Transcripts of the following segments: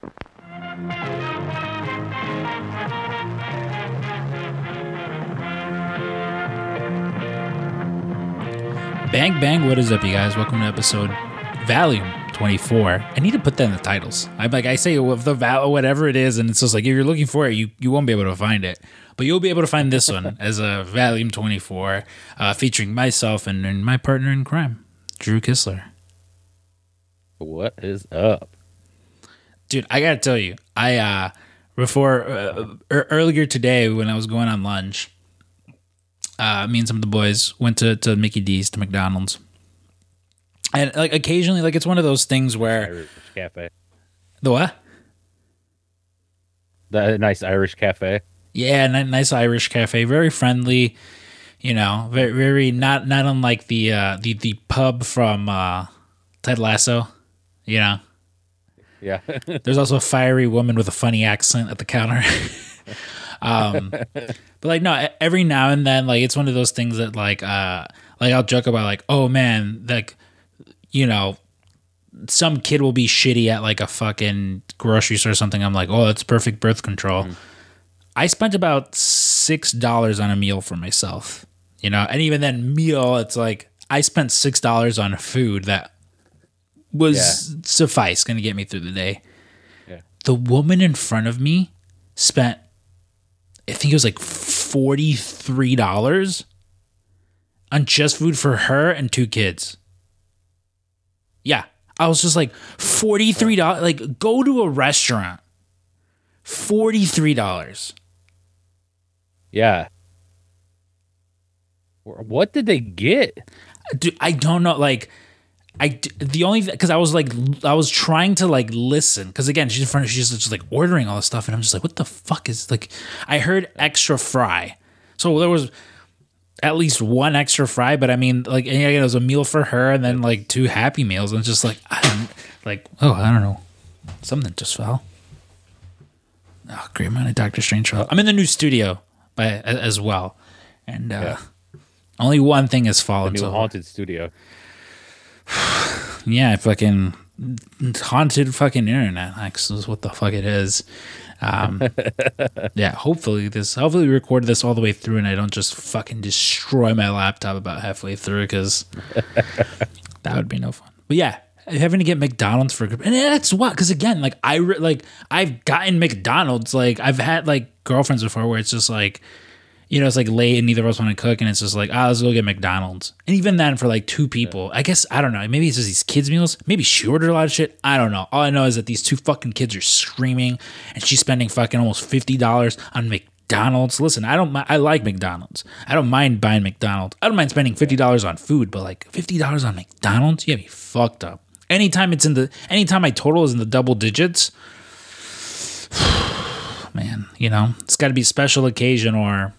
Bang bang, what is up, you guys? Welcome to episode volume 24. I need to put that in the titles. I like I say with the val whatever it is, and it's just like if you're looking for it, you you won't be able to find it, but you'll be able to find this one as a volume 24, uh, featuring myself and, and my partner in crime, Drew Kistler. What is up? Dude, I gotta tell you, I uh before uh, er- earlier today when I was going on lunch, uh, me and some of the boys went to to Mickey D's to McDonald's, and like occasionally, like it's one of those things where Irish cafe. the what? The nice Irish cafe. Yeah, ni- nice Irish cafe, very friendly. You know, very very not not unlike the uh, the the pub from uh, Ted Lasso. You know, Yeah. There's also a fiery woman with a funny accent at the counter. um, but like no, every now and then, like it's one of those things that like uh like I'll joke about like oh man, like you know some kid will be shitty at like a fucking grocery store or something. I'm like oh that's perfect birth control. I spent about six dollars on a meal for myself, you know, and even then meal it's like I spent six dollars on food that was Yeah. suffice going to get me through the day. Yeah. The woman in front of me spent, I think it was like forty three dollars on just food for her and two kids. Yeah, I was just like forty three dollars. Like, go to a restaurant. Forty three dollars. yeah. What did they get? Dude, I don't know. Like, I the only because I was like I was trying to like listen because again she's in front of she's just like ordering all this stuff and I'm just like what the fuck is like I heard extra fry. So there was at least one extra fry but I mean like and again, it was a meal for her and then like two happy meals and it's just like I don't like oh I don't know. Something just fell. Oh great of Doctor Strange fell. I'm in the new studio by as well. And uh only one thing has fallen New so haunted studio. yeah, fucking haunted fucking internet. That's is what the fuck it is. Um, yeah, hopefully this, hopefully we record this all the way through and I don't just fucking destroy my laptop about halfway through because that would be no fun. But yeah, having to get McDonald's for a group. and that's what because again, like I re- like I've gotten McDonald's. Like I've had like girlfriends before where it's just like you know, it's like late and neither of us want to cook, and it's just like, ah, let's go get McDonald's. And even then, for like two people, I guess I don't know. Maybe it's just these kids' meals. Maybe she ordered a lot of shit. I don't know. All I know is that these two fucking kids are screaming, and she's spending fucking almost fifty dollars on McDonald's. Listen, I don't. I like McDonald's. I don't mind buying McDonald's. I don't mind spending fifty dollars on food, but like fifty dollars on McDonald's, you got me fucked up. Anytime it's in the, anytime my total is in the double digits, man, you know, it's got to be special occasion or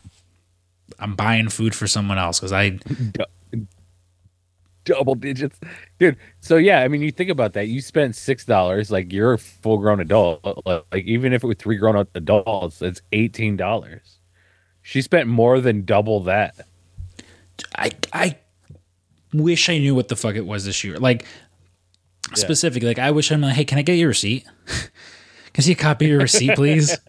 I'm buying food for someone else because I Double digits. Dude. So yeah, I mean you think about that. You spent six dollars, like you're a full grown adult. Like even if it was three grown up adults, it's eighteen dollars. She spent more than double that. I I wish I knew what the fuck it was this year. Like specifically, like I wish I'm like, hey, can I get your receipt? can I see a copy of your receipt, please?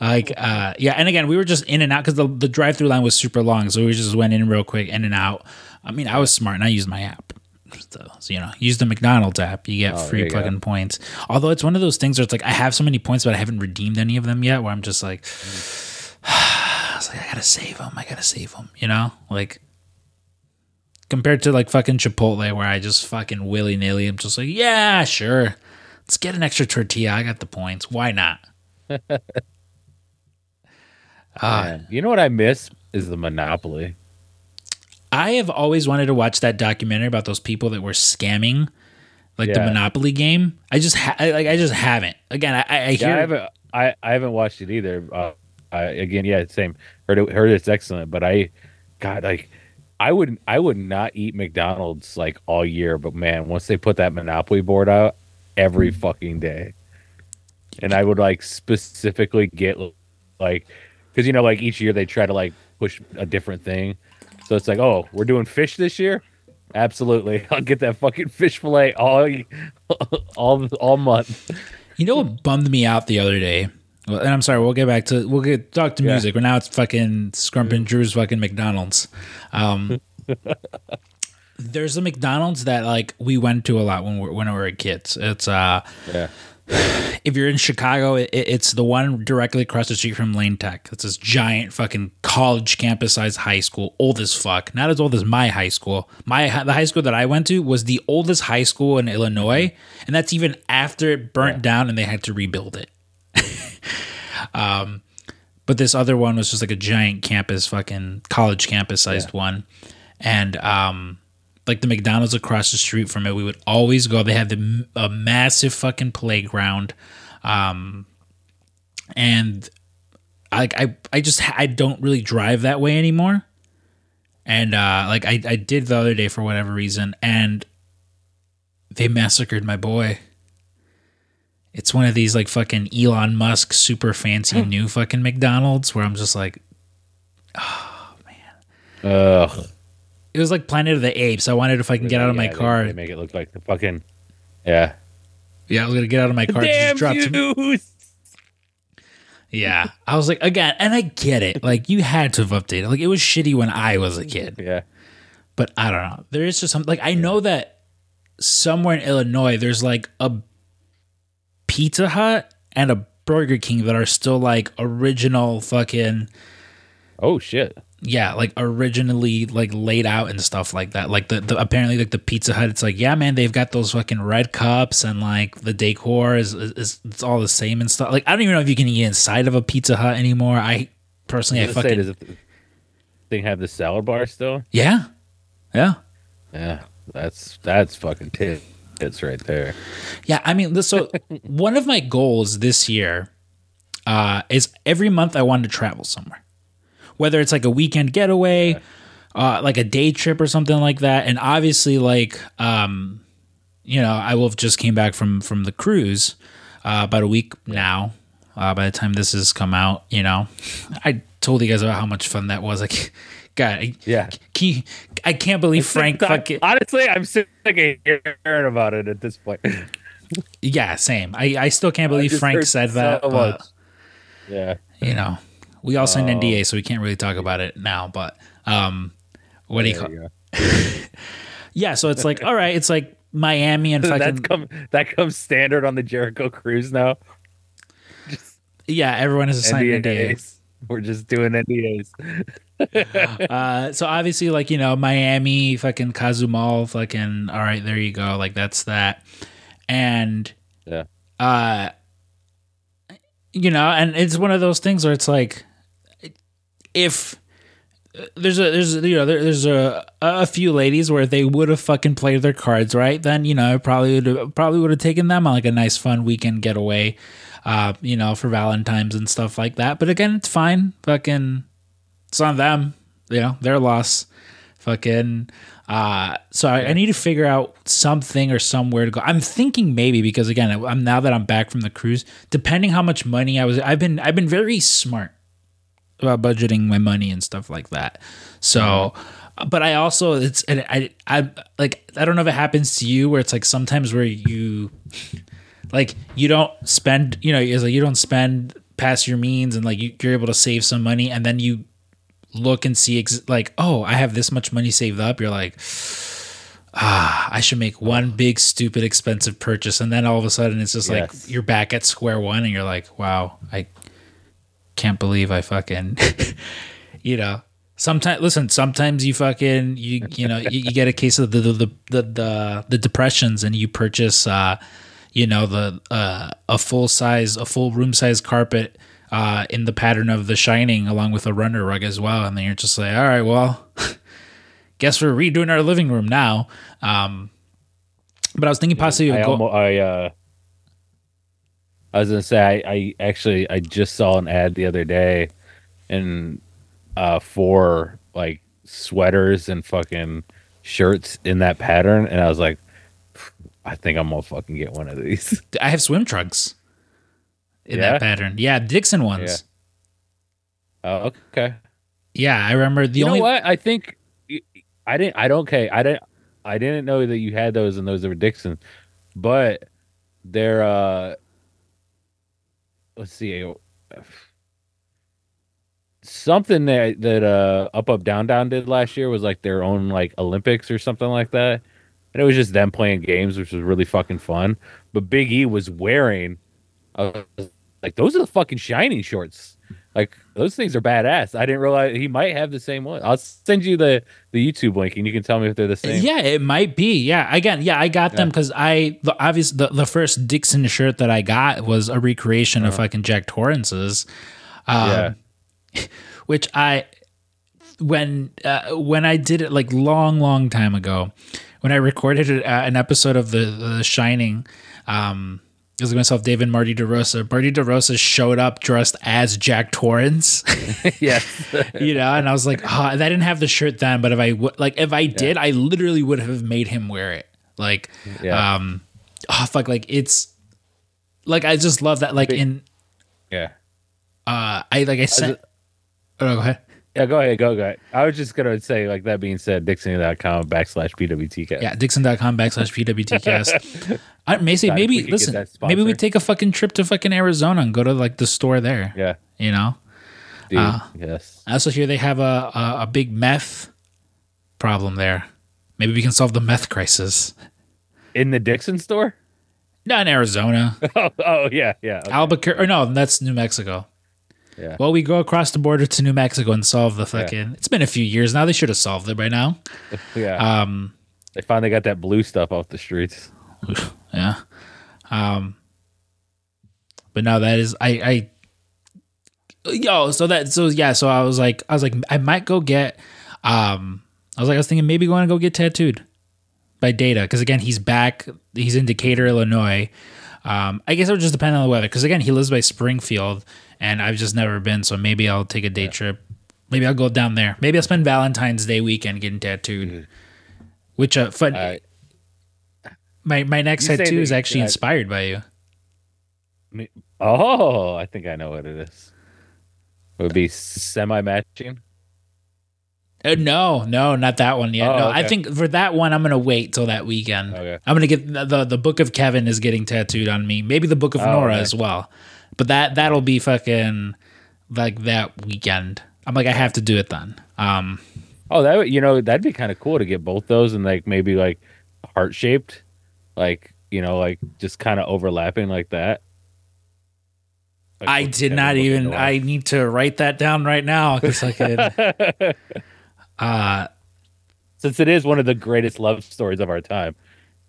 like, uh, yeah. And again, we were just in and out because the the drive through line was super long, so we just went in real quick, in and out. I mean, I was smart and I used my app. So, so, you know, use the McDonald's app. You get Oh, free fucking points. Although it's one of those things where it's like I have so many points, but I haven't redeemed any of them yet. Where I'm just like, I was like, I gotta save them. I gotta save them. You know, like compared to like fucking Chipotle, where I just fucking willy nilly. I'm just like, yeah, sure. Let's get an extra tortilla. I got the points. Why not? Ah, you know what I miss is the Monopoly. I have always wanted to watch that documentary about those people that were scamming, like the Monopoly game. I just ha- I, like I just haven't. Again, I, I I Yeah, I haven't. I, I haven't watched it either. Uh, I, again, yeah, same. Heard it, heard it's excellent, but I, God, like, I would I would not eat McDonald's like all year, but man, once they put that Monopoly board out, every Hmm. fucking day, and I would like specifically get like, because you know, like each year they try to like push a different thing, so it's like, oh, we're doing fish this year. Absolutely, I'll get that fucking fish fillet all all all month. You know what bummed me out the other day? Well, and I'm sorry, we'll get back to we'll get talk to Yeah. music. But now it's fucking Scrump and Drew's fucking McDonald's. Um, there's a McDonald's that like we went to a lot when we when we were kids. It's uh Yeah. If you're in Chicago, it, it's the one directly across the street from Lane Tech. It's this giant fucking college campus sized high school, old as fuck. Not as old as my high school. My the high school that I went to was the oldest high school in Illinois, and that's even after it burnt down and they had to rebuild it. um, but this other one was just like a giant campus, fucking college campus sized one, and um, like the McDonald's across the street from it, we would always go. They had the a massive fucking playground, um, and I I I just I don't really drive that way anymore. And uh, like I I did the other day for whatever reason, and they massacred my boy. It's one of these like fucking Elon Musk super fancy new fucking McDonald's where I'm just like, oh man. Ugh. It was like Planet of the Apes. I wanted if I can get out of my Yeah, car. They, make it look like the fucking. Yeah. yeah, I was gonna get out of my car. Damn just drop you! Yeah. I was like, again, and I get it. Like, you had to have updated. Like, it was shitty when I was a kid. Yeah. But I don't know. There is just something. Like, I know that somewhere in Illinois, there's like a Pizza Hut and a Burger King that are still like original fucking. Oh shit. Yeah, like originally like laid out and stuff like that. Like the, the apparently like the Pizza Hut, it's like yeah, man, they've got those fucking red cups and like the decor is, is, is it's all the same and stuff. Like I don't even know if you can eat inside of a Pizza Hut anymore. I personally, I say, fucking does it thing have the salad bar still? yeah, yeah. Yeah. That's that's fucking tit. It's right there. Yeah, I mean, so one of my goals this year uh, is every month I want to travel somewhere, whether it's like a weekend getaway, uh, like a day trip or something like that. And obviously, like, um, you know, I will have just came back from from the cruise uh, about a week now. Uh, by the time this has come out, you know, I told you guys about how much fun that was. Like, God, I, Yeah. can I can't believe Frank fucking Honestly, I'm sick of hearing about it at this point. yeah, same. I I still can't believe Frank said so that. but- Yeah. you know, we all signed Oh. NDA, so we can't really talk about it now. But um, what do you call? go. Yeah, so it's like all right, it's like Miami and That's fucking come that comes standard on the Jericho cruise now. yeah. Everyone has a signed NDA. NDAs. We're just doing NDAs. Uh, so obviously, like you know, Miami, fucking Cozumel, fucking all right, there you go. Like that's that, and Yeah. uh, you know, and it's one of those things where it's like, if there's a there's you know there, there's a a few ladies where they would have fucking played their cards right, then you know probably would probably would have taken them on like a nice fun weekend getaway, uh, you know, for Valentine's and stuff like that. But again, it's fine, fucking it's on them. You know, their loss. Fucking. Uh, so I, I need to figure out something or somewhere to go. I'm thinking maybe because again, I'm now that I'm back from the cruise. Depending how much money I was, I've been I've been very smart about budgeting my money and stuff like that. So, but I also it's and I I like I don't know if it happens to you where it's like sometimes where you like you don't spend you know it's like you don't spend past your means and like you, you're able to save some money and then you look and see ex- like oh i have this much money saved up you're like ah i should make one big stupid expensive purchase and then all of a sudden it's just Yes. like you're back at square one and you're like wow i can't believe i fucking you know sometimes listen sometimes you fucking you you know you, you get a case of the the the the, the, depressions and you purchase uh you know the uh a full size a full room size carpet uh in the pattern of the shining along with a runner rug as well. And then you're just like all right well guess we're redoing our living room now. Um but i was thinking possibly I, go- I uh I was gonna say I, I actually I just saw an ad the other day and uh for like sweaters and fucking shirts in that pattern and I was like I think I'm gonna fucking get one of these. i have swim trunks in Yeah? that pattern yeah dixxon ones Oh, okay. yeah, i remember the you only know what? I think I didn't. I don't. Okay, I didn't. I didn't know that you had those and those were Dixxon, but they're uh let's see something that that uh up up down down did last year was like their own like olympics or something like that. And it was just them playing games which was really fucking fun. But big e was wearing uh, like those are the fucking shining shorts like those things are badass. I didn't realize he might have the same one. I'll send you the the youtube link and you can tell me if they're the same. Yeah, it might be. Yeah, again, yeah, I got them because I the obvious the, the first Dixxon shirt that I got was a recreation of fucking Jack Torrance's, um, yeah which I when uh, when I did it like long, long time ago, when I recorded uh, an episode of the the Shining. Um, I was myself, David Marty DeRosa. Marty DeRosa showed up dressed as Jack Torrance. yes you know and i was like oh, i didn't have the shirt then but if i would like if i did i literally would have made him wear it like Yeah. um oh fuck like it's like i just love that like in yeah uh i like i sent oh go ahead yeah go ahead go go ahead. i was just gonna say like that being said dixxon.com backslash pwtcast yeah dixxon.com backslash pwtcast I, may say maybe listen maybe we take a fucking trip to fucking arizona and go to like the store there yeah. you know? Dude Uh, yes. I also hear they have a, a a big meth problem there. Maybe we can solve the meth crisis. In the dixxon store? Not in arizona. Oh, oh yeah yeah okay. Albuquerque, or no, that's New Mexico. Yeah. Well, we go across the border to New Mexico and solve the fucking. It's been a few years now. They should have solved it by now. yeah Um, they finally got that blue stuff off the streets yeah. Um, but now that is I I. Yo, so that so yeah, so I was like I was like I might go get. Um, I was like I was thinking maybe going to go get tattooed by Data because again he's back. He's in Decatur, Illinois. Um, I guess it would just depend on the weather because again he lives by Springfield and I've just never been. So maybe I'll take a day trip. Maybe I'll go down there. Maybe I'll spend Valentine's Day weekend getting tattooed. Which uh, fun, my my next tattoo is actually yeah. inspired by you. me- oh i think i know what it is it would be semi-matching Uh, no, no, not that one yet. Oh, no, I think for that one, I'm gonna wait till that weekend. Okay. I'm gonna get the, the the Book of Kevin is getting tattooed on me. Maybe the Book of Oh, Nora okay. as well. But that that'll be fucking like that weekend. I'm like I have to do it then. Um, Oh, that would- you know that'd be kind of cool to get both those and like maybe like heart shaped, like you know like just kind of overlapping like that. Like I did not even. I need to write that down right now because I could. uh, Since it is one of the greatest love stories of our time.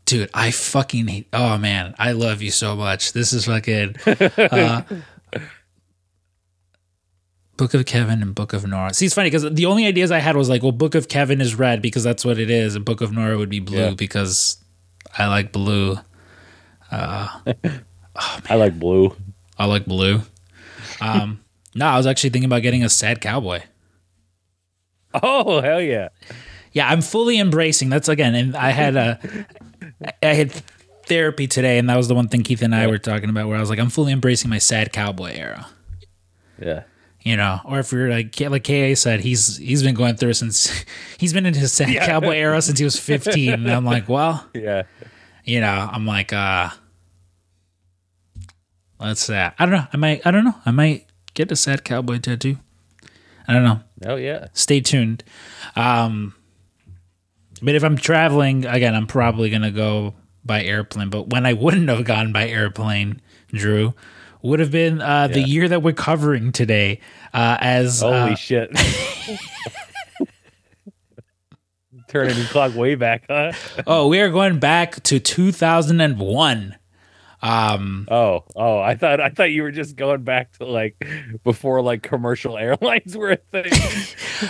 Dude, I fucking hate. Oh man, I love you so much. This is fucking. Uh, Book of Kevin and Book of Nora. See, it's funny because the only ideas I had was like, well, Book of Kevin is red because that's what it is, and Book of Nora would be blue Yeah. because I like blue. I like blue. I like blue. Um, no, I was actually thinking about getting a sad cowboy. Oh hell yeah! Yeah, I'm fully embracing. That's again, and I had a, I had therapy today, and that was the one thing Keith and I were talking about, where I was like, I'm fully embracing my sad cowboy era. Yeah. You know, or if you're like like Ka said, he's he's been going through since he's been in his sad Yeah. cowboy era since he was 15, and I'm like, well, Yeah. you know, I'm like, uh, let's say I don't know, I might, I don't know, I might get a sad cowboy tattoo. I don't know. Oh yeah. stay tuned. Um, but if I'm traveling again, I'm probably gonna go by airplane. But when I wouldn't have gone by airplane, Drew, would have been uh, the Yeah. year that we're covering today. Uh, as Holy uh, shit. Turning the clock way back, huh? oh, we are going back to 2001. Um, Oh, oh, I thought I thought you were just going back to like before like commercial airlines were a thing.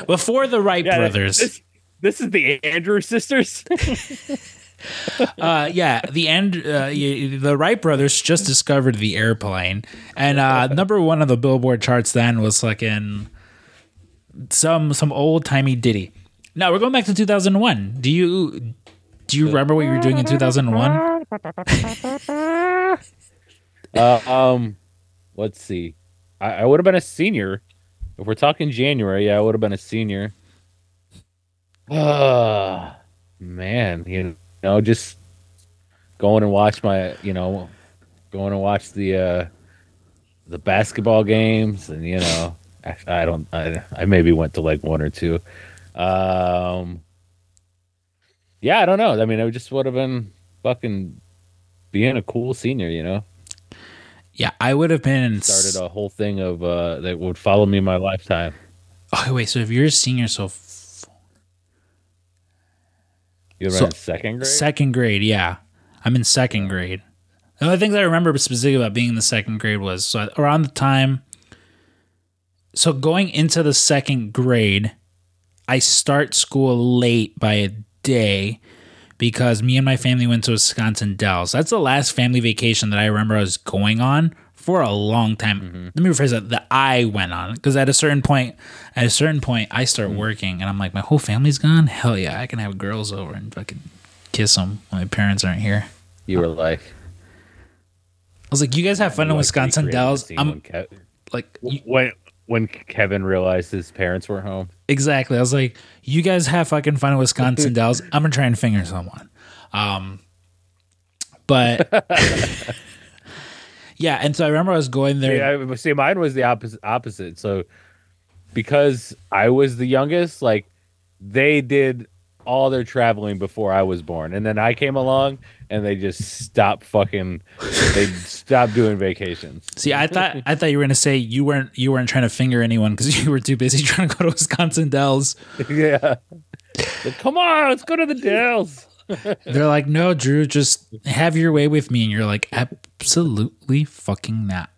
before the Wright Yeah, brothers. This, this is the Andrew sisters. uh, yeah, the end. Uh, the Wright brothers just discovered the airplane, and uh, number one on the Billboard charts then was like in some some old timey ditty. Now we're going back to 2001. Do you do you remember what you were doing in 2001? uh, um, let's see. I, I would have been a senior. If we're talking January, yeah, I would have been a senior. Uh man, you know, just going and watch my, you know, going and watch the uh the basketball games, and you know, I, I don't, I, I maybe went to like one or two. Um, yeah, I don't know. I mean, it just would have been fucking being a cool senior, you know. Yeah, I would have been Started a whole thing of uh that would follow me my lifetime. Oh wait, so if you're a senior, so You were So- in second grade. second grade, yeah, I'm in second grade. The only things I remember specifically about being in the second grade was so around the time. So going into the second grade, I start school late by a day because me and my family went to Wisconsin Dells. That's the last family vacation that I remember I was going on for a long time. Let me rephrase that. That I went on because at a certain point, at a certain point, I start working and I'm like, my whole family's gone. Hell yeah, I can have girls over and fucking kiss them when my parents aren't here. you were like I was like, you guys have fun in like Wisconsin Dells. I'm Kev- like, you- when when Kevin realized his parents were home. exactly. I was like, you guys have fucking fun in Wisconsin Dells. I'm gonna try and finger someone. Um, but yeah, and so I remember I was going there. Yeah, I, see, mine was the opposite. Opposite. So because I was the youngest, like they did all their traveling before I was born, and then I came along and they just stopped fucking. they stopped doing vacations. See, I thought I thought you were gonna say you weren't you weren't trying to finger anyone because you were too busy trying to go to Wisconsin Dells. yeah. Like, Come on, let's go to the Dells. They're like, no, Drew, just have your way with me, and you're like, absolutely fucking not.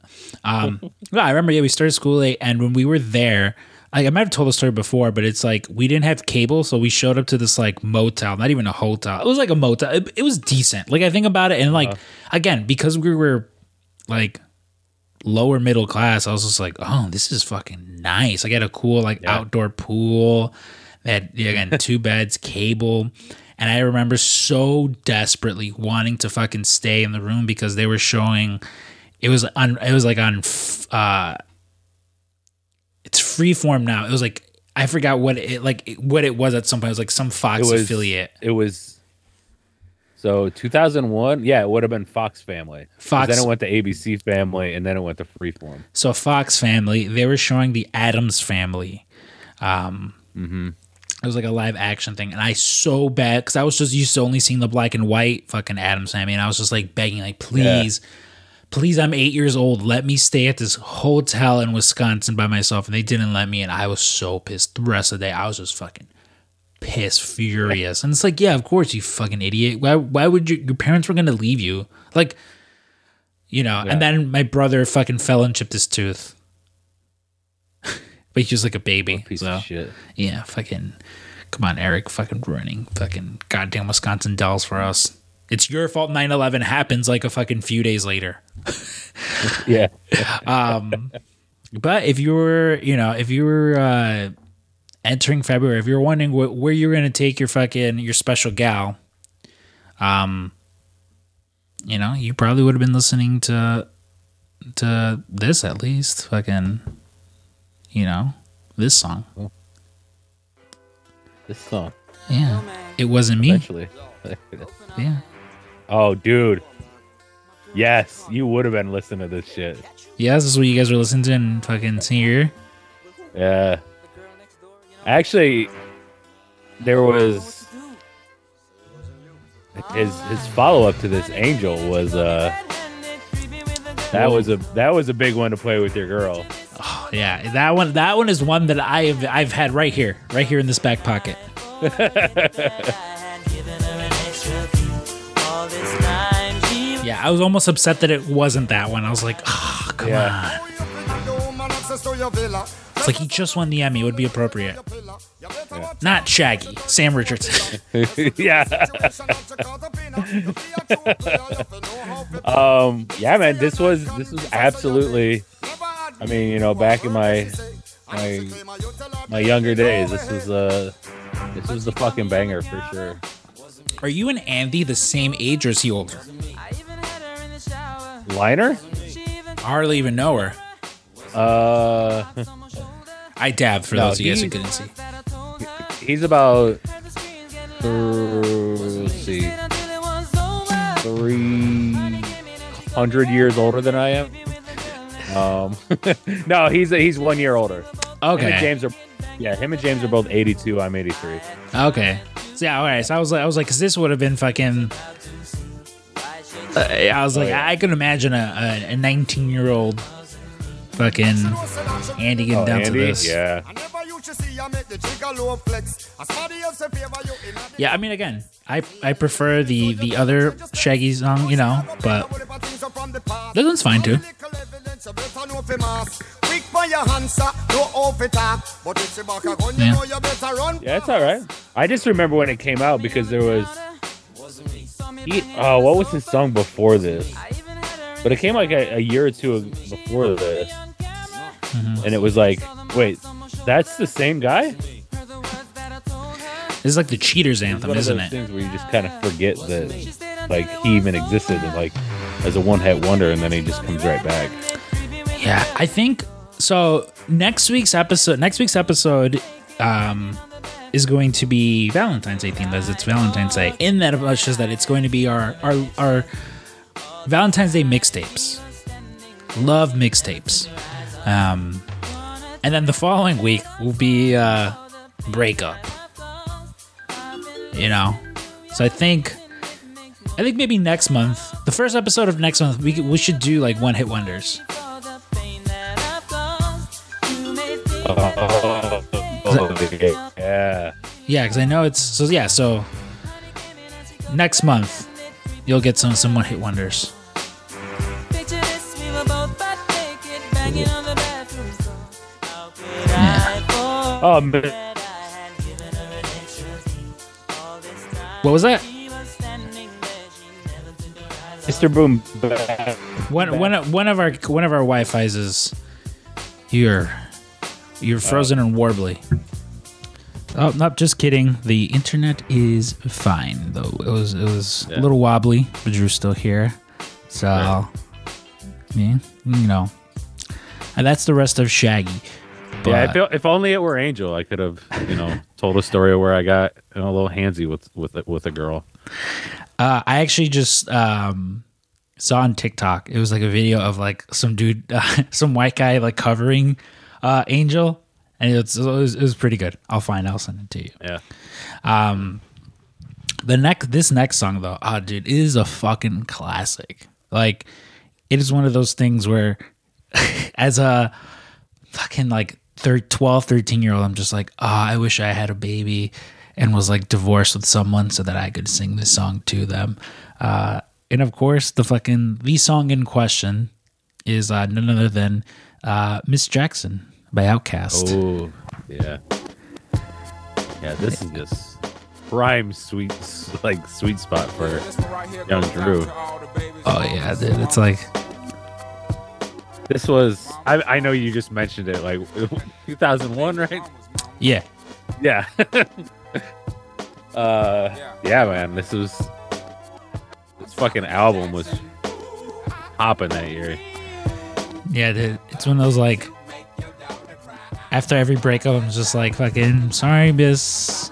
Um, yeah, I remember. Yeah, we started school late, and when we were there, I, I might have told the story before, but it's like we didn't have cable, so we showed up to this like motel, not even a hotel. It was like a motel. It, it was decent. Like I think about it, and like again, because we were like lower middle class, I was just like, oh, this is fucking nice. I got a cool like outdoor pool that again two beds, cable, and I remember so desperately wanting to fucking stay in the room because they were showing. It was on. It was like on. uh It's freeform now. It was like I forgot what it like what it was at some point. It was like some Fox It was affiliate. It was. So 2001, yeah, it would have been Fox Family. Fox- Then it went to ABC Family, and then it went to Freeform. So Fox Family, they were showing the Addams Family. Um, It was like a live action thing, and I so bad because I was just used to only seeing the black and white fucking adam Family, and I was just like begging, like, please, please, I'm eight years old, let me stay at this hotel in Wisconsin by myself, and they didn't let me, and I was so pissed. The rest of the day, I was just fucking pissed, furious, and it's like, yeah, of course, you fucking idiot. Why? Why would you? Your parents were gonna leave you, like. You know, and then my brother fucking fell and chipped his tooth. But he was like a baby. Piece so, of shit. Yeah, fucking. Come on, Eric. Fucking ruining fucking goddamn Wisconsin Dells for us. It's your fault 9 11 happens like a fucking few days later. Yeah. um, But if you were, you know, if you were uh, entering February, if you were wondering wh- where you're going to take your fucking, your special gal, um, you know, you probably would have been listening to, to this at least. Fucking, you know, this song. This song. Yeah. It wasn't me. Eventually. Yeah. oh, dude. Yes, you would have been listening to this shit. Yeah, this is what you guys were listening to in fucking senior. Yeah. Actually, there was his his follow up to this Angel was uh that was a that was a big one to play with your girl. Oh, yeah, that one. That one is one that I've I've had right here, right here in this back pocket. Yeah, I was almost upset that it wasn't that one. I was like, oh, come Yeah. on. It's like he just won the Emmy. It would be appropriate. Not Shaggy, Sam Richardson. yeah. um yeah man, this was this was absolutely I mean, you know, back in my my my younger days, this was uh this was the fucking banger for sure. Are you and Andy the same age or is he older? Liner? I hardly even know her. Uh I dabbed for No, those of you guys who couldn't see. He's about uh, let's see three hundred years older than I am. Um, no, he's he's one year older. Him and Okay. James are, yeah, him and James are both 82. I'm 83. Okay. So yeah, all right. So I was like, I was like, because this would have been fucking. Uh, I was like, Oh, yeah. I could imagine a a 19 year old fucking Andy getting Oh, down to this. yeah. I never used to see you make the trigger low flex. As somebody else say favor you in a Yeah, I mean, again, I I prefer the the other Shaggy song, you know, but this one's fine too. Quick for your answer, no off it up. But if you back a gun, you Yeah. know you better run. Yeah, it's all right. I just remember when it came out because there was. He, oh, what was his song before this? But it came like a, a year or two before this, Mm-hmm. and it was like, wait, that's the same guy. This is like the Cheaters It's anthem, one isn't those it? things where you just kind of forget that, like he even existed, and like as a one-hit wonder, and then he just comes right back. Yeah, I think so. Next week's episode, next week's episode, um, is going to be Valentine's Day themed as it's Valentine's Day. In that, it's just that it's going to be our our our Valentine's Day mixtapes, love mixtapes, um, and then the following week will be uh, breakup. You know, so I think. I think maybe next month, the first episode of next month, we we should do like one hit wonders. Yeah. Yeah, because I know it's so. Yeah, so next month you'll get some some one hit wonders. Oh, man. What was that? Mr. Boom. One one one of our one of our Wi-Fi's is you're you're frozen and warbly. Oh, not just kidding. The internet is fine though. It was it was a little wobbly, but Drew's still here. So, yeah, you know, and that's the rest of Shaggy. But, Yeah, I feel, if only it were Angel, I could have, you know, told a story where I got you know, a little handsy with with a- with a girl. Uh, I actually just um, saw on TikTok. It was like a video of like some dude, uh, some white guy like covering uh, Angel, and it's, it, was, it was pretty good. I'll find. I'll send it to you. Yeah. The next, this next song though, ah, dude, it is a fucking classic. Like, it is one of those things where, as a fucking like thir 12, 13 year old, I'm just like, ah, I wish I had a baby and was like divorced with someone so that I could sing this song to them. Uh, and of course, the fucking the song in question is uh, none other than uh, Miss Jackson by Outkast. Oh, yeah. Yeah, this is just prime sweet, like sweet spot for young Drew. Oh yeah, dude, it's like This was, I, I know you just mentioned it, like 2001, right? yeah, Yeah. uh, yeah, man, this was, this fucking album was hopping that year. Yeah, dude, it's one of those like after every breakup, I'm just like fucking sorry, Miss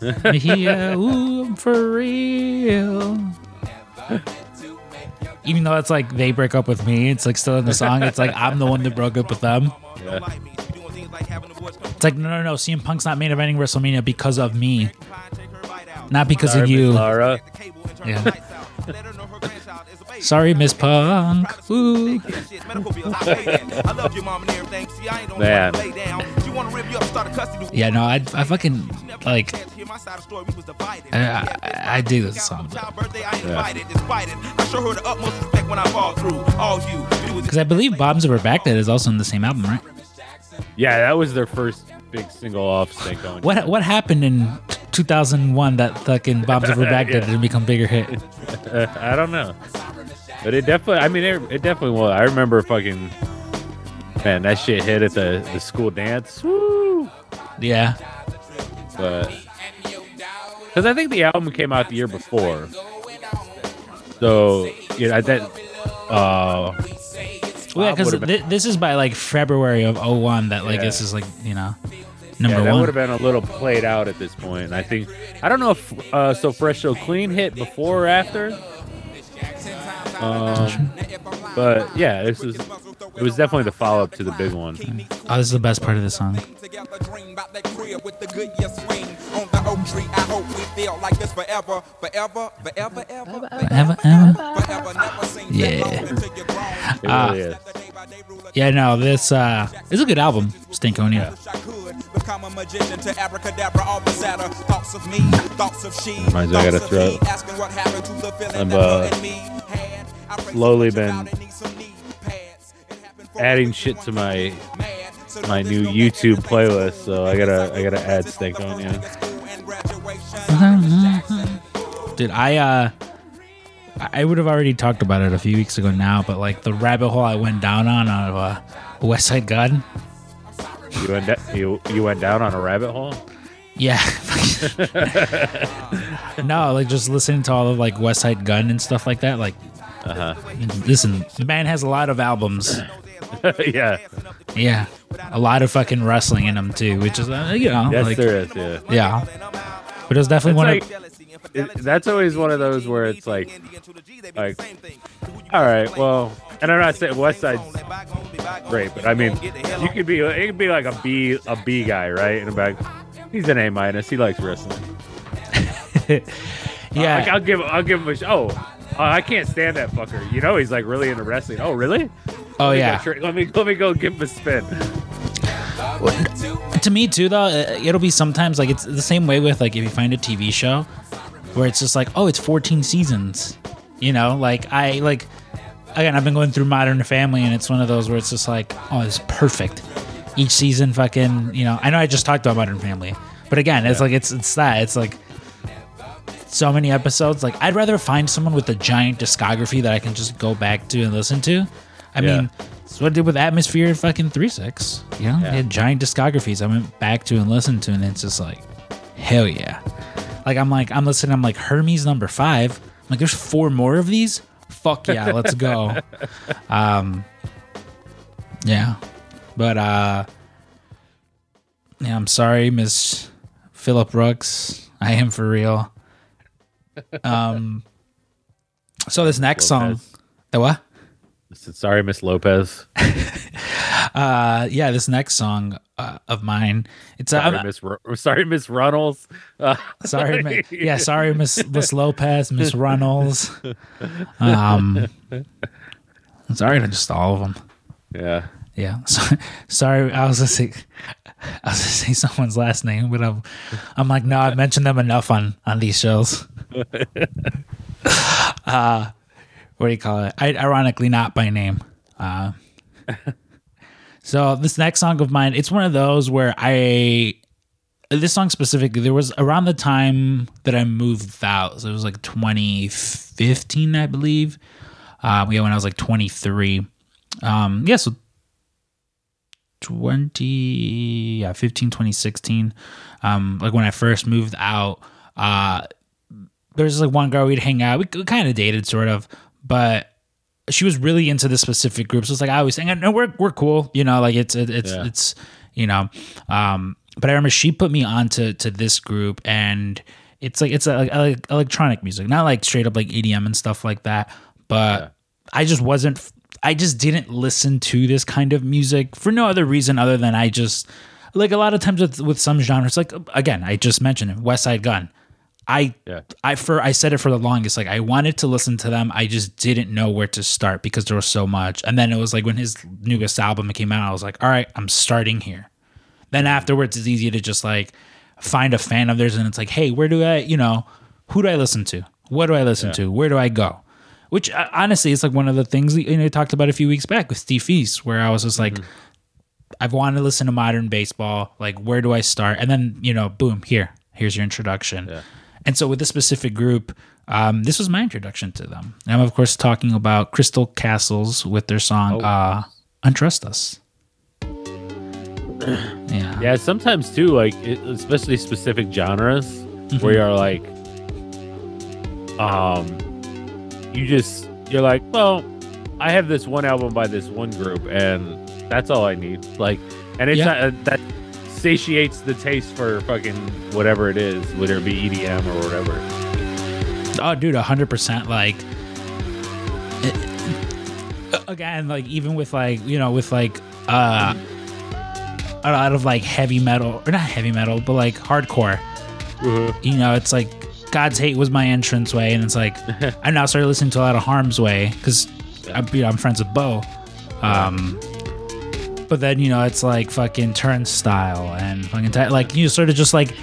Mejia. Ooh, I'm for real. Even though it's like they break up with me, it's like still in the song. It's like I'm the one that broke up with them. Yeah. It's like no, no, no. CM Punk's not main eventing WrestleMania because of me, not because of you. Laura. Yeah. Sorry, Miss Punk. Ooh. Man. Yeah, no, I, I fucking like. I, I, I dig this song because I believe Bombs Over Baghdad is also in the same album, right? Yeah, that was their first big single off on. What what happened in 2001 that fucking Bombs Over Baghdad Yeah. didn't become bigger hit? I don't know, but it definitely. I mean, it, it definitely was. I remember fucking man, that shit hit at the the school dance. Woo! Yeah, But because I think the album came out the year before, so you know that. Uh, well, yeah, because thi- this is by like February of 01 that like Yeah. this is like you know Number yeah, that would have been a little played out at this point. I think I don't know if uh, so fresh so clean hit before or after. Um, but yeah, this is It was definitely the follow up to the big one. Oh, this is the best part of the song. Yeah. long until you're grown. It Ah. really is. The day by day ruler Yeah, no, this uh, is a good album, Stankonia. wish become a magician to abracadabra all the sadder thoughts of me, thoughts of she, Reminds me I thoughts gotta of throw- me, asking what happened to the feeling I've, that uh, slowly so much about been it, need some knee pads. It happened for adding shit to my my new YouTube playlist, so I gotta I gotta add Stankonia. Dude, I uh, I would have already talked about it a few weeks ago now, but like the rabbit hole I went down on of uh, Westside Gunn. You went da- you you went down on a rabbit hole. Yeah. no, like just listening to all of like Westside Gunn and stuff like that. Like, Uh huh. listen, the man has a lot of albums. yeah. Yeah, a lot of fucking wrestling in them too, which is uh, you know, Yes, like, there is. Yeah. yeah. But it was definitely one It's of It, that's always one of those where it's like, like, all right, well, and I'm not saying Westside's great, but I mean, you could be it could be like a B a B guy, right? And I'm like, he's an A minus. He likes wrestling. yeah. Like I'll give I'll give him a sh- oh. I can't stand that fucker. You know he's like really into wrestling. Oh, really? oh Let go yeah. Let me let me go give him a spin. to me too though it'll be sometimes like it's the same way with like if you find a tv show where it's just like oh it's 14 seasons you know like i like again i've been going through modern family and it's one of those where it's just like oh it's perfect each season fucking you know i know i just talked about modern family but again it's like it's it's that it's like so many episodes like i'd rather find someone with a giant discography that i can just go back to and listen to i Yeah. mean that's what I did with Atmosphere fucking 3 6. You know, Yeah. they had giant discographies I went back to and listened to, and it's just like, hell yeah. Like, I'm like, I'm listening, I'm like, Hermes number five. I'm like, there's four more of these? Fuck yeah, let's go. um, yeah. But, uh, yeah, I'm sorry, Miss Philip Brooks. I am for real. Um, so this next song, the what? Sorry, Miss Lopez. Uh, yeah, this next song uh, of mine. It's uh, Sorry, I'm- Miss. Ru- sorry, Miss Runnels. Uh, sorry, Mi- yeah, sorry, Miss Miss Lopez, Miss Runnels. Um, sorry to just all of them. yeah. Yeah, so, sorry. I was say, I was gonna say someone's last name, but I'm, I'm like, no, I've mentioned them enough on on these shows. uh, what do you call it? I, ironically, not by name. Uh, so this next song of mine, it's one of those where I, this song specifically, there was around the time that I moved out. So it was like 2015, I believe. Uh, yeah, when I was like 23. Um, yeah, so 20 yeah 15 2016 um like when i first moved out uh there's like one girl we'd hang out we kind of dated sort of but she was really into this specific group so it's like i always saying no we're, we're cool you know like it's it, it's Yeah. it's you know um but i remember she put me onto to this group and it's like it's a, like electronic music not like straight up like edm and stuff like that but Yeah. I just wasn't I just didn't listen to this kind of music for no other reason other than I just like a lot of times with with some genres like again I just mentioned it, Westside Gunn. I Yeah. I for I said it for the longest like I wanted to listen to them I just didn't know where to start because there was so much and then it was like when his newest album came out I was like all right I'm starting here. Then afterwards it's easy to just like find a fan of theirs and it's like hey where do I you know who do I listen to? What do I listen to? Where do I go? Which uh, honestly is like one of the things that, you know I talked about a few weeks back with Steve Feast, where I was just like, I've wanted to listen to modern baseball. Like, where do I start? And then you know, boom, here, here's your introduction. And so with this specific group, um, this was my introduction to them. And I'm of course talking about Crystal Castles with their song uh, "Untrust Us." yeah. Yeah, sometimes too, like it, especially specific genres where you're like, um, you just you're like, well, I have this one album by this one group, and that's all I need. Like, and it's Yeah. not uh, that satiates the taste for fucking whatever it is, whether it be EDM or whatever. Oh, dude, hundred percent. Like, it- again, like even with like you know with like uh a lot of like heavy metal or not heavy metal, but like hardcore. You know, it's like God's Hate was my entrance way, and it's like I now started listening to a lot of Harm's Way because I'm, you know, I'm friends with Bo. Um, but then you know it's like fucking Turnstile and fucking ti- like you sort of just like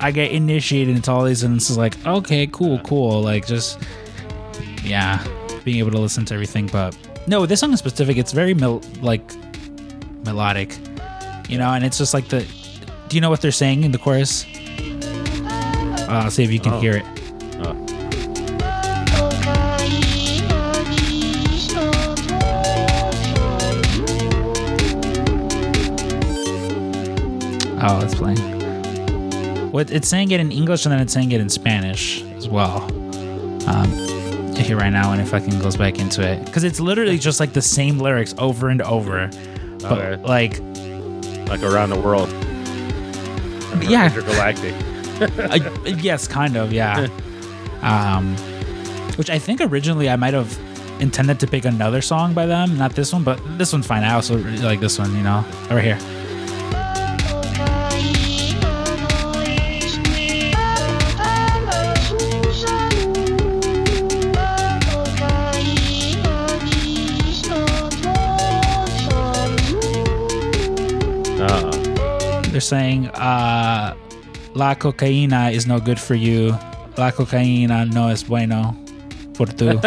I get initiated into all these, and it's like okay, cool, cool, like just yeah, being able to listen to everything. But no, this song in specific, it's very mel- like melodic, you know, and it's just like the. Do you know what they're saying in the chorus? Uh, I'll see if you can Oh. hear it. Oh, it's playing. What it's saying it in English and then it's saying it in Spanish as well. Um, hear right now when it fucking goes back into it because it's literally just like the same lyrics over and over, but Okay. like Like around the world. Yeah. Intergalactic. uh, yes, kind of, yeah. Um, which I think originally I might have intended to pick another song by them, not this one, but this one's fine. I also really like this one, you know, over here. They're saying, uh, La cocaína is no good for you. La cocaína no es bueno por tu.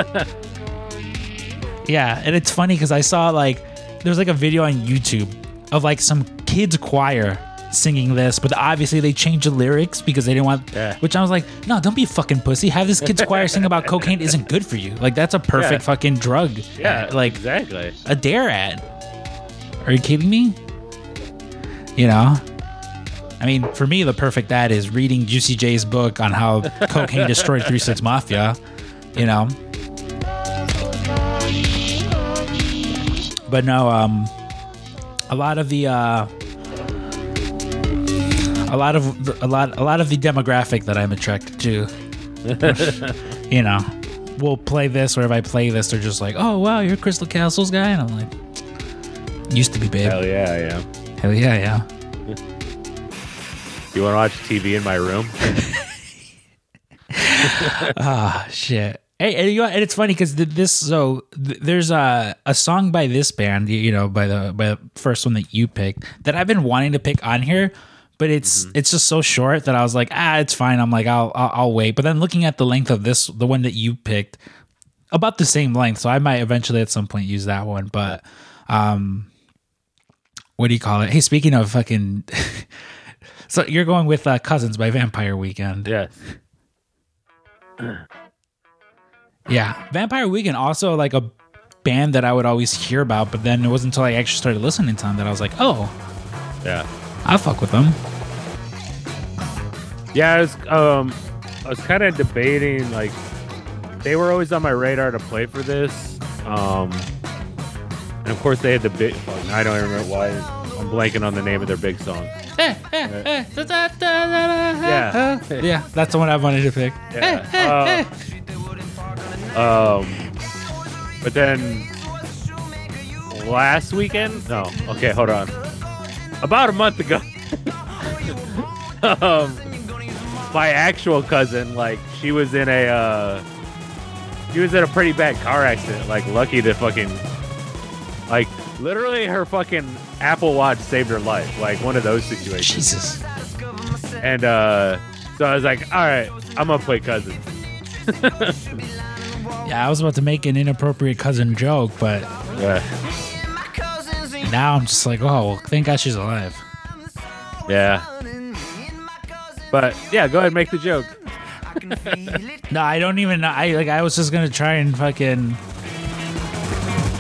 yeah, and it's funny because I saw like, there's like a video on YouTube of like some kids choir singing this, but obviously they changed the lyrics because they didn't want. Yeah. Which I was like, no, don't be a fucking pussy. Have this kids choir sing about cocaine isn't good for you. Like that's a perfect Yeah. fucking drug. yeah, Uh, like exactly. a dare ad. Are you kidding me? You know? I mean, for me, the perfect ad is reading Juicy J's book on how cocaine destroyed 3 6 Mafia. You know? But no, um, a lot of the, uh, a lot of the- a lot a lot of the demographic that I'm attracted to, you know, will play this or if I play this, they're just like, "Oh wow, you're Crystal Castles guy," and I'm like, "Used to be, babe." Hell yeah, am. Hell yeah, yeah. You want to watch TV in my room? Ah, shit. Hey, and, you know, and it's funny because this so th- there's a a song by this band, you, you know, by the by the first one that you picked that I've been wanting to pick on here, but it's it's just so short that I was like, ah, it's fine. I'm like, I'll, I'll I'll wait. But then looking at the length of this, the one that you picked, about the same length, so I might eventually at some point use that one. But um, what do you call it? Hey, speaking of fucking. So you're going with uh, Cousins by Vampire Weekend. Yes. Yeah, Vampire Weekend also like a band that I would always hear about, but then it wasn't until I actually started listening to them that I was like, oh, Yeah. I'll fuck with them. Yeah, I was um I was kind of debating like they were always on my radar to play for this. Um and of course they had the big I don't even remember why I'm blanking on the name of their big song. Yeah, yeah, that's the one I wanted to pick. Yeah. uh, um but then last weekend? No. Okay, hold on. About a month ago. um my actual cousin, like she was in a uh she was in a pretty bad car accident. Like lucky to fucking like literally her fucking Apple Watch saved her life. Like one of those situations. Jesus. And uh so I was like, all right, I'm gonna play cousin. Yeah, I was about to make an inappropriate cousin joke, but Yeah. now I'm just like, oh, well, thank God she's alive. Yeah. But yeah, go ahead and make the joke. No, I don't even know. I like. I was just gonna try and fucking.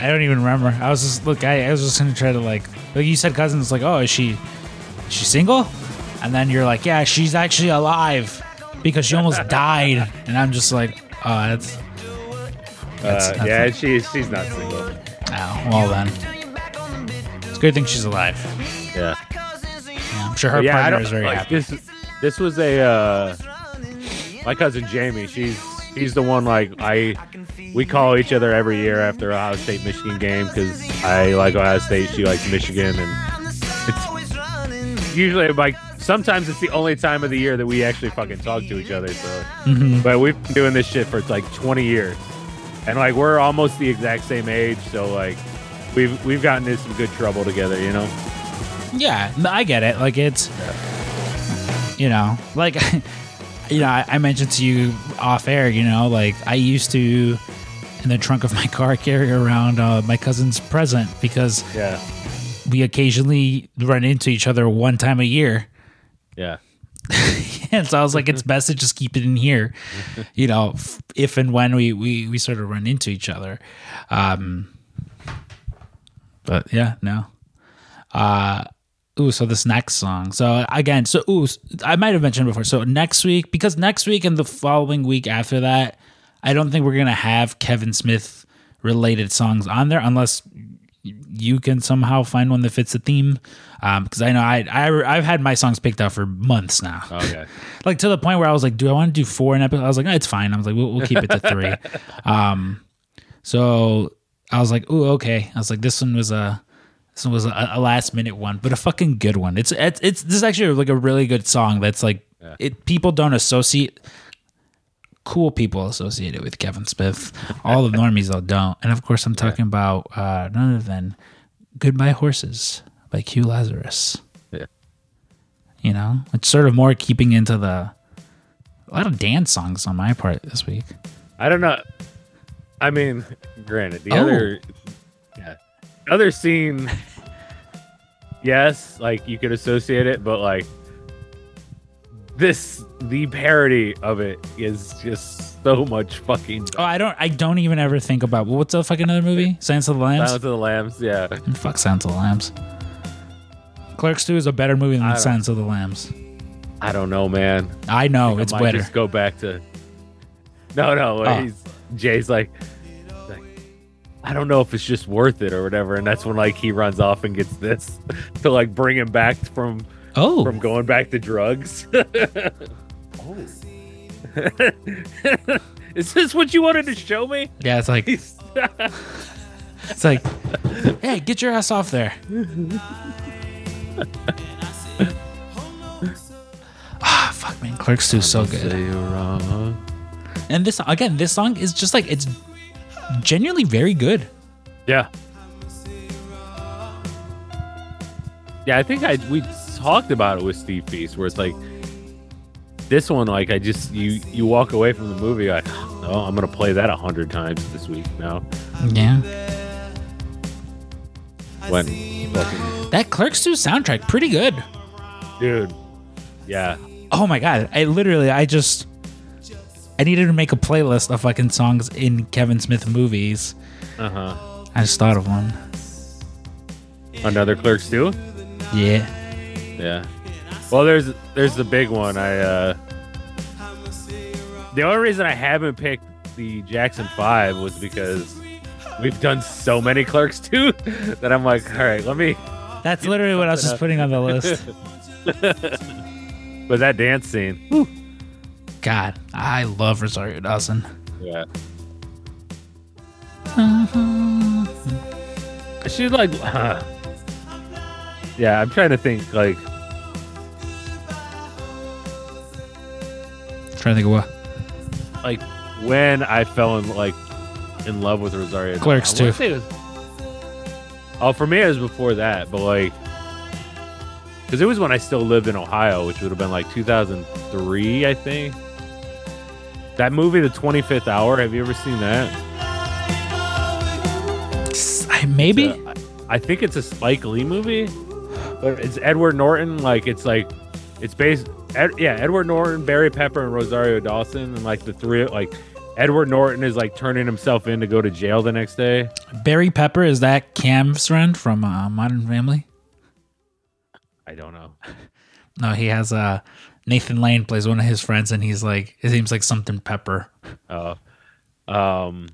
I don't even remember. I was just look. I, I was just gonna try to like. Like you said, cousins. Like, oh, is she? Is she single? And then you're like, yeah, she's actually alive because she almost died. And I'm just like, oh, that's. That's- Uh, that's yeah, not- she she's not single. Oh, well then. It's a good thing she's alive. Yeah. Yeah, I'm sure her yeah, partner is very like happy. this. This was a uh, my cousin Jamie. She's he's the one like I. We call each other every year after Ohio State Michigan game because I like Ohio State, she likes Michigan, and it's usually like sometimes it's the only time of the year that we actually fucking talk to each other. So, mm-hmm. but we've been doing this shit for like 20 years, and like we're almost the exact same age. So like we've we've gotten into some good trouble together, you know. Yeah, I get it. Like it's, you know, like, you know, I, I mentioned to you off air. You know, like I used to, in the trunk of my car, carry around uh, my cousin's present because Yeah, we occasionally run into each other one time a year. yeah. and so I was like, it's best to just keep it in here, you know, f- if and when we we we sort of run into each other. Um, but yeah, no. Uh, ooh, so this next song. So again, so ooh, I might have mentioned before. So next week, because next week and the following week after that, I don't think we're gonna have Kevin Smith related songs on there unless you can somehow find one that fits the theme. Um, because I know I, I I've had my songs picked out for months now Okay. like to the point where I was like, do I want to do four in episode? I was like, no, it's fine. I was like, we'll, we'll keep it to three. um, so I was like, ooh, okay. I was like, this one was a this was a, a last minute one, but a fucking good one. It's it's, it's this is actually like a really good song. That's like it. People don't associate. Cool people associate it with Kevin Smith. All the normies though don't. And of course, I'm talking about uh, none other than "Goodbye Horses" by Q Lazzarus Yeah. you know it's sort of more keeping into the a lot of dance songs on my part this week I don't know. I mean, granted, the Oh. other, yeah, other scene, yes, like you could associate it, but like this, the parody of it is just so much fucking. oh i don't i don't even ever think about what's the fucking other movie Silence of the Lambs Silence of the Lambs, yeah. And fuck Silence of the Lambs Clerks 2 is a better movie than I- Silence of the Lambs I don't know, man. I know I it's might better just go back to. No, no. Oh. He's Jay's like, I don't know if it's just worth it or whatever, and that's when like he runs off and gets this to like bring him back from oh from going back to drugs. oh. Is this what you wanted to show me? yeah it's like it's like hey get your ass off there ah fuck man Clerks 2 is so good and this again this song is just like it's genuinely very good Yeah. Yeah, I think I we talked about it with Steve Feast, where it's like this one, like I just you you walk away from the movie like, oh, I'm gonna play that a hundred times this week now. yeah When fucking That Clerks 2 soundtrack, pretty good. dude, yeah, Oh my god. I literally I just I needed to make a playlist of fucking songs in Kevin Smith movies. uh huh. I just thought of one. Another Clerks 2. Yeah. Yeah. Well, there's there's the big one. I uh the only reason I haven't picked the Jackson Five was because we've done so many Clerks too that I'm like, all right, let me. That's literally what I was just putting on the list. But that dance scene, God, I love Rosario Dawson. yeah. Uh-huh. She's like, uh-huh. yeah. I'm trying to think like trying to think of what. like when I fell in like in love with Rosario. Dawson. Clerks 2. was- oh, for me it was before that, but like, because it was when I still lived in Ohio, which would have been like 2003, I think. That movie, The 25th Hour. Have you ever seen that? Maybe? Uh, I think it's a Spike Lee movie, but it's Edward Norton. Like it's like it's based. Ed, yeah, Edward Norton, Barry Pepper, and Rosario Dawson, and like the three. Like Edward Norton is like turning himself in to go to jail the next day. Barry Pepper is that Cam's friend from uh, Modern Family? I don't know. No, he has uh Nathan Lane plays one of his friends and he's like it seems like something Pepper. Oh, um,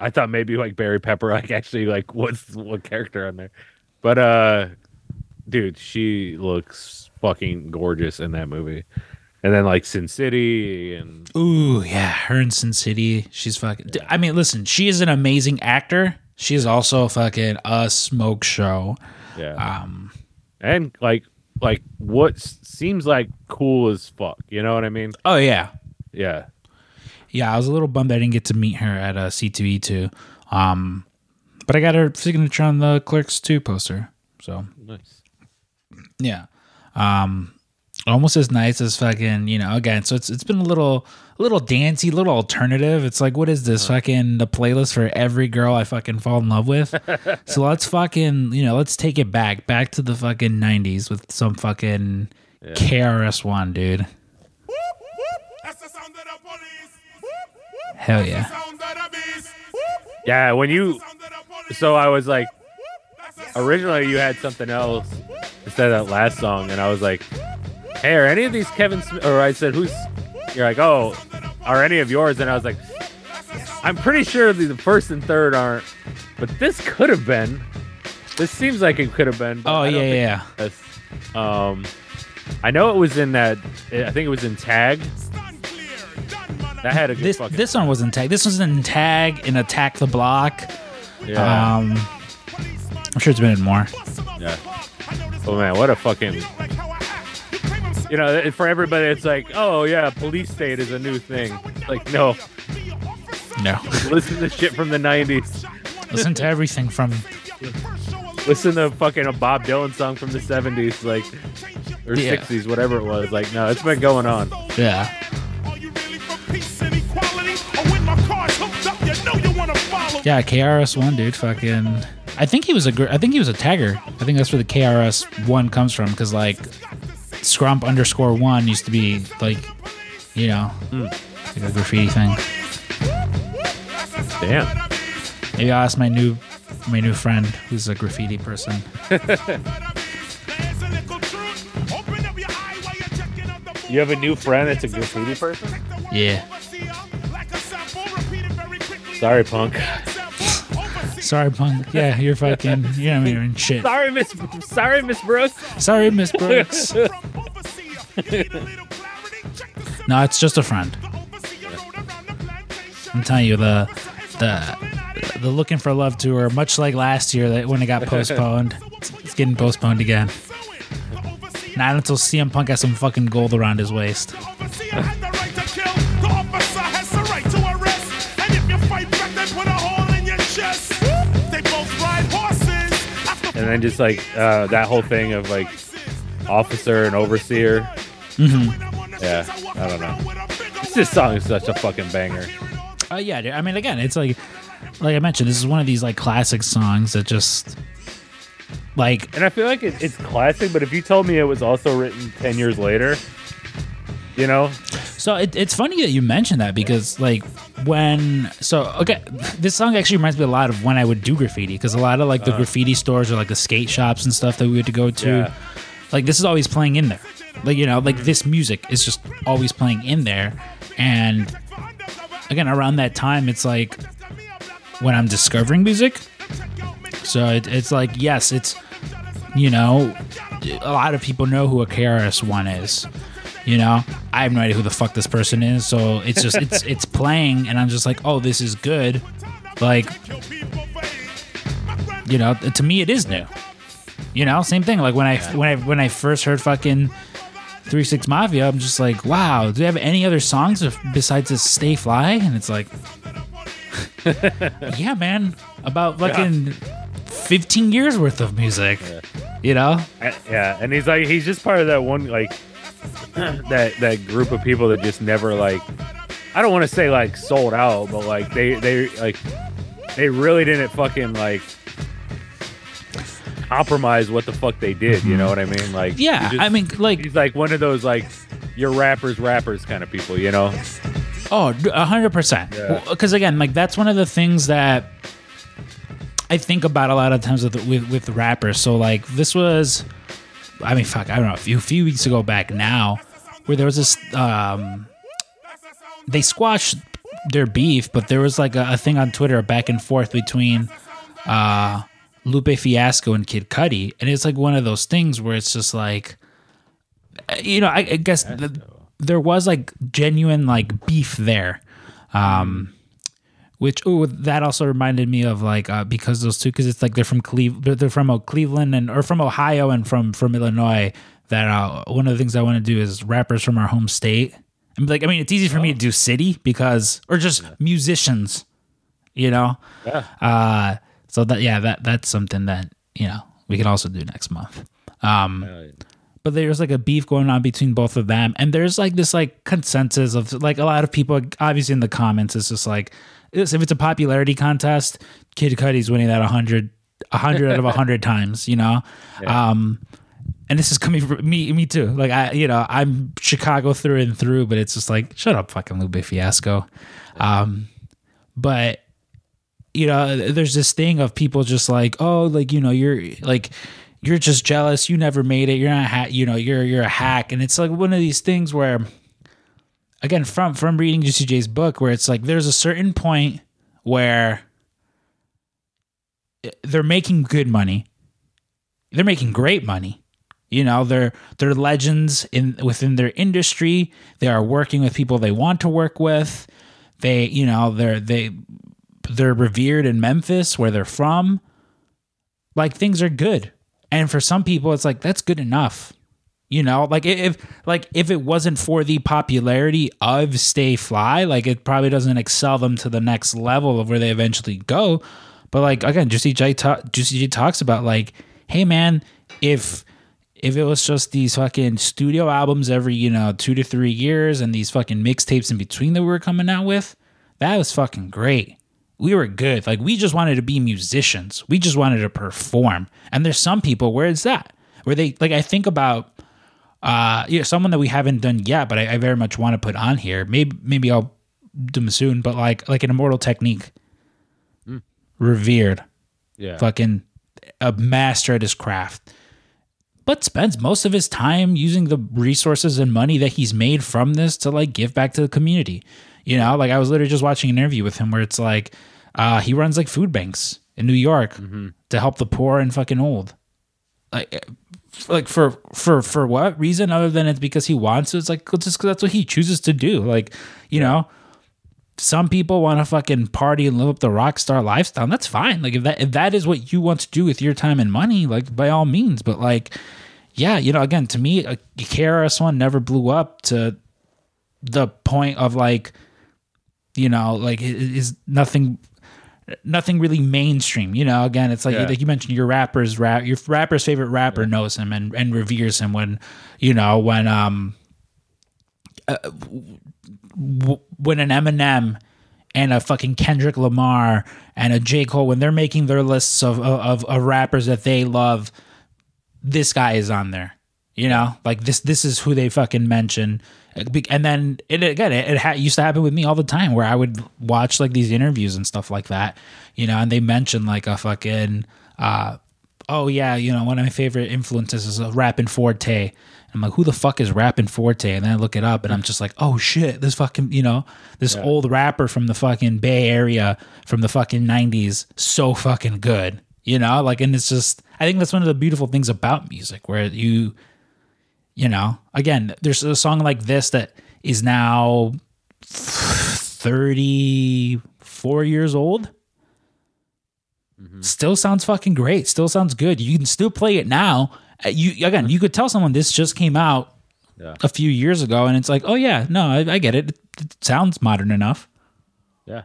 I thought maybe like Barry Pepper, like actually like what's what character on there, but uh, dude, she looks fucking gorgeous in that movie, and then like Sin City and Ooh, yeah, her in Sin City. She's fucking. I mean, listen, she is an amazing actor. She is also fucking a smoke show. yeah, Um, and like like what seems like cool as fuck. You know what I mean? oh yeah, Yeah, yeah. I was a little bummed I didn't get to meet her at uh, C2E2. Um, but I got her signature on the Clerks 2 poster. So nice. yeah, um, almost as nice as fucking you know. Again, so it's it's been a little a little dancey, little alternative. It's like what is this uh-huh. fucking the playlist for every girl I fucking fall in love with? so let's fucking you know let's take it back back to the fucking '90s with some fucking KRS One, dude. That's the sound of the police. Hell yeah. Sound of the beast. Yeah, when you Sound of the police. so I was like That's the sound originally you had something else instead of that last song, and I was like, "Hey, are any of these Kevin Smith?" Or I said, "Who's?" You're like, "Oh, are any of yours?" And I was like, "I'm pretty sure the, the first and third aren't, but this could have been. This seems like it could have been." Oh I yeah, yeah, think yeah. it's- Um, I know it was in that. I think it was in Tag. stand clear. Done, man. That had a good This this one was in tag. This was in tag in Attack the Block. yeah, Um, I'm sure it's been in more. yeah. Oh man, what a fucking. You know, for everybody, it's like, oh yeah, police state is a new thing. Like, no, No, listen to shit from the '90s. listen to everything from Listen to fucking a Bob Dylan song from the '70s, like or Yeah. '60s, whatever it was. Like, no, it's been going on. yeah. Are you really for peace and equality? Or when my car's hooked up, you know you wanna follow. Yeah, KRS One, dude. Fucking. I think he was a. gr- I think he was a tagger. I think that's where the KRS One comes from. Because like, Scrump underscore One used to be like, you know, like a graffiti thing. Damn. Maybe I'll ask my new, my new friend who's a graffiti person. There's a little truth. Open up your eye while you're checking out the You have a new friend that's a graffiti person? Yeah. Like a sample, repeat it very quickly. Sorry, punk. Sorry, punk. Yeah, you're fucking. You're not even shit. Sorry, Miss. Sorry, Miss Brooks. Sorry, Miss Brooks. No, it's just a friend. I'm telling you, the the the looking for love tour, much like last year, that when it got postponed, it's, getting postponed again. Not until CM Punk has some fucking gold around his waist. And then just like uh, that whole thing of like officer and overseer. Mm-hmm. Yeah, I don't know. This song is such a fucking banger. Uh, yeah, dude. I mean, again, it's like, like I mentioned, this is one of these like classic songs that just, like, And I feel like it, it's classic, but if you told me it was also written 10 years later, you know, So it, it's funny that you mentioned that because like when so okay this song actually reminds me a lot of when I would do graffiti because a lot of like the graffiti stores or like the skate shops and stuff that we had to go to Yeah. like this is always playing in there like you know like this music is just always playing in there. And again around that time it's like when I'm discovering music. So it, it's like yes it's you know a lot of people know who a KRS-One is. You know i have no idea who the fuck this person is. So it's just it's it's playing and i'm just like oh this is good. Like you know to me it is new. You know same thing. Like when i when i when i first heard fucking Three Six Mafia, I'm just like, wow. Do they have any other songs besides this "Stay Fly"? And it's like, yeah, man, about fucking 15 years worth of music. You know? Yeah. And he's like, he's just part of that one, like, that, that group of people that just never, like, I don't want to say, like, sold out, but, like, they, they, like, they really didn't fucking, like, compromise what the fuck they did. You know what I mean? Like, Yeah, just- I mean, like, he's like one of those, like, your rappers, rappers kind of people, you know? Oh, d- a hundred percent. Because again, like that's one of the things that I think about a lot of times with with, with rappers. So like this was, I mean, fuck, I don't know, a few few weeks ago back now, where there was this, um, they squashed their beef, but there was like a, a thing on Twitter, back and forth between, uh, Lupe Fiasco and Kid Cudi, and it's like one of those things where it's just like, you know, I, I guess the, there was like genuine like beef there. Um which oh that also reminded me of like uh, because those two because it's like they're from Cleve they're, from uh, Cleveland and or from Ohio and from from Illinois that uh, one of the things I want to do is rappers from our home state. I'm like I mean it's easy for me to do city because or just musicians, you know. Yeah. Uh so that yeah that that's something that you know we can also do next month. Um Uh, but there's like a beef going on between both of them. And there's like this like consensus of like a lot of people obviously in the comments it's just like if it's a popularity contest kid cudi's winning that 100 100 out of 100 times you know? Um and this is coming from me me too. Like i you know i'm chicago through and through but it's just like shut up fucking lupe fiasco um but you know there's this thing of people just like oh like you know you're like you're just jealous. You never made it. You're not ha- you know you're you're a hack. And it's like one of these things where again from from reading Juicy J's book where it's like there's a certain point where they're making good money. They're making great money. You know they're they're legends in within their industry. They are working with people they want to work with. They you know they're they they're revered in Memphis where they're from like things are good. And for some people it's like that's good enough you know? Like if like if it wasn't for the popularity of stay fly like it probably doesn't excel them to the next level of where they eventually go. But like again juicy j ta- juicy j talks about like hey man if if it was just these fucking studio albums every you know two to three years and these fucking mixtapes in between that we were coming out with that was fucking great we were good. Like we just wanted to be musicians. We just wanted to perform. And there's some people where it's that? Where they like i think about uh you know someone that we haven't done yet but i, I very much want to put on here. Maybe maybe i'll do them soon but like like an immortal technique. Revered. Yeah. fucking a master at his craft. But spends most of his time using the resources and money that he's made from this to like give back to the community you know like i was literally just watching an interview with him where it's like uh he runs like food banks in new york to help the poor and fucking old like eh, like for for for what reason other than it's because he wants to it's like just because that's what he chooses to do like you know some people want to fucking party and live up the rock star lifestyle. and That's fine. Like if that if that is what you want to do with your time and money, like by all means. But like, yeah, you know, again, to me, uh, KRS One never blew up to the point of like, you know, like it is nothing. Nothing really mainstream, you know. Again, it's like Yeah. like you mentioned, your rapper's rap, your rapper's favorite rapper knows him and and reveres him when, you know, when um w- when an Eminem and a fucking Kendrick Lamar and a J Cole when they're making their lists of of, of rappers that they love, this guy is on there. You know, like this this is who they fucking mention. And then it again, it, it ha- used to happen with me all the time where I would watch like these interviews and stuff like that, you know, and they mention like a fucking, uh, oh yeah, you know, one of my favorite influences is a Rappin' 4-Tay. I'm like, who the fuck is Rappin' 4-Tay? And then I look it up and I'm just like, oh shit, this fucking, you know, this old rapper from the fucking Bay Area from the fucking 90s, so fucking good, you know? Like, and it's just, I think that's one of the beautiful things about music where you, you know, again, there's a song like this that is now 34 years old. Still sounds fucking great. Still sounds good. You can still play it now. Uh, You again, you could tell someone this just came out Yeah. a few years ago, and it's like, oh yeah, no, I, I get it. it. It sounds modern enough. Yeah.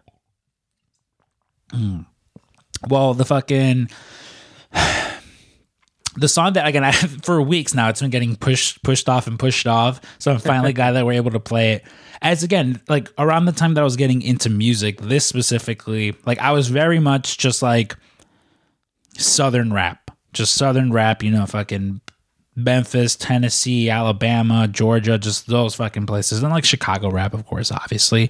Well, the fucking the song that again I, for weeks now it's been getting pushed pushed off and pushed off. So I'm finally glad that we're able to play it. As again, like around the time that I was getting into music, this specifically, like I was very much just like southern rap, just southern rap. You know, fucking Memphis, Tennessee, Alabama, Georgia, just those fucking places, and like Chicago rap, of course, obviously.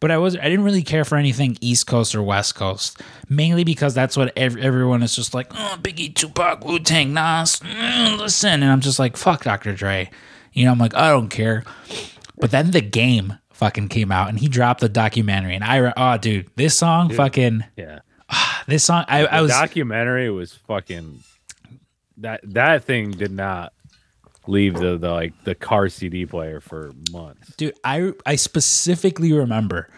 But I was I didn't really care for anything East Coast or West Coast, mainly because that's what ev- everyone is just like, oh, Biggie, Tupac, Wu Tang, Nas, mm, listen, and I'm just like, fuck Dr. Dre, you know, I'm like, I don't care. But then the game fucking came out, and he dropped the documentary, and I, re- oh, dude, this song, fucking, Yeah. this song, I, I was, documentary was fucking that that thing did not leave the, the like the car CD player for months. Dude, I I specifically remember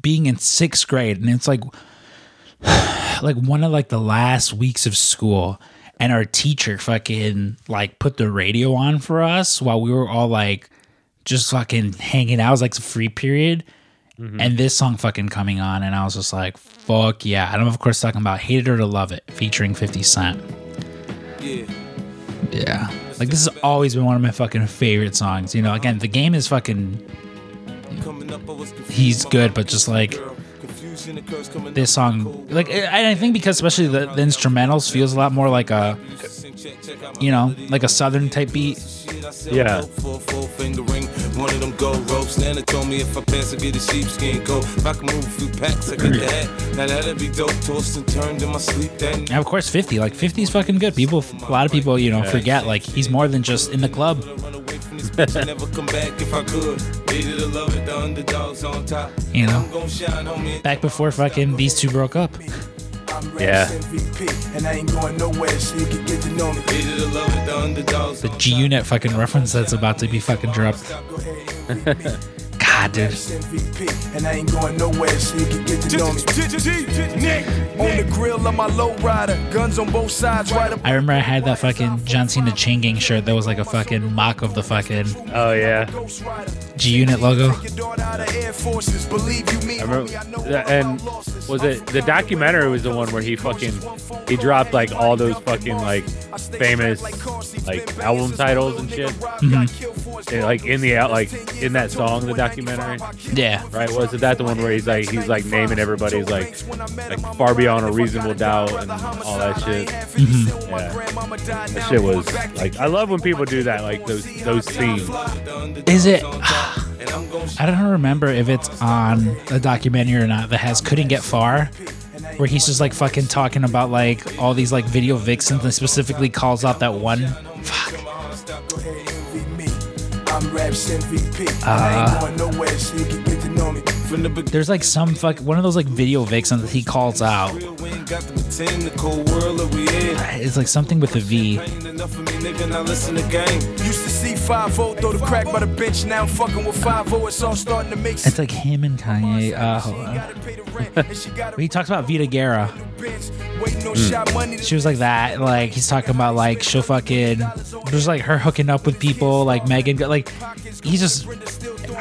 being in sixth grade, and it's like like one of like the last weeks of school, and our teacher fucking like put the radio on for us while we were all like just fucking hanging out. It was like a free period. Mm-hmm. And this song fucking coming on, and I was just like, fuck yeah. And I'm, of course, talking about Hate It or to Love It, featuring 50 Cent. Yeah. Like, this has always been one of my fucking favorite songs. You know, again, the game is fucking He's good, but just like this song, like I think because especially the, the instrumentals feels a lot more like a, you know, like a southern type beat. Yeah. Dope For a four finger ring, one of them gold ropes. Nana told me if I pass, I get a sheepskin coat. If I can move a few packs, I get the hat. Now that'd be dope. Tossed and turned in my sleep that night. And of course, 50. Like 50 is fucking good. People, a lot of people, you know, forget like he's more than just in the club. Run away from this bitch and never come back if I could. Love it, the underdogs on top. You know. I'm gon' shine, homie. Back before fucking these two broke up. Yeah. MVP, and I ain't going nowhere, so get to know me. Hated to love it, the underdogs The on G Unit fucking reference that's about to be fucking dropped. Go MVP. God, dude. And I ain't going nowhere, so you can get to know me. On the grill of my low rider, guns on both sides, right. I remember I had that fucking John Cena chain gang shirt that was like a fucking mock of the fucking Oh yeah. G Unit logo. Your daughter out of Air Forces, believe you me, I remember, homie, I know yeah, all and was it the documentary was the one where he fucking he dropped like all those fucking like famous like album titles and shit Mm-hmm. And, like in the out like in that song the documentary Yeah. right was it that the one where he's like he's like naming everybody's like like far beyond a reasonable doubt and all that shit mm-hmm. yeah that shit was like I love when people do that like those those themes Is it? I don't remember if it's on a documentary or not that has Couldn't Get Far, where he's just like fucking talking about like all these like video vixens and specifically calls out that one. I'm Raps MVP. Uh, I ain't going nowhere, so you can get to know me. From the beginning, There's like some fuck one of those like video vixens that he calls out. We ain't got to pretend the cold world that we in. Uh, it's like something with a V. Ain't enough of me, nigga, now listen to game. Used to see 5 throw the crack by the bench. Now I'm fucking with 5 It's all starting to make It's like him and Kanye. Uh, hold on. Uh. Gotta pay the rent, and she gotta He talks about Vida Guerra. bench. Waiting on mm. shot money to She was like that. Like he's talking about like she'll fucking. There's like her hooking up with people like Megan. Like he's just.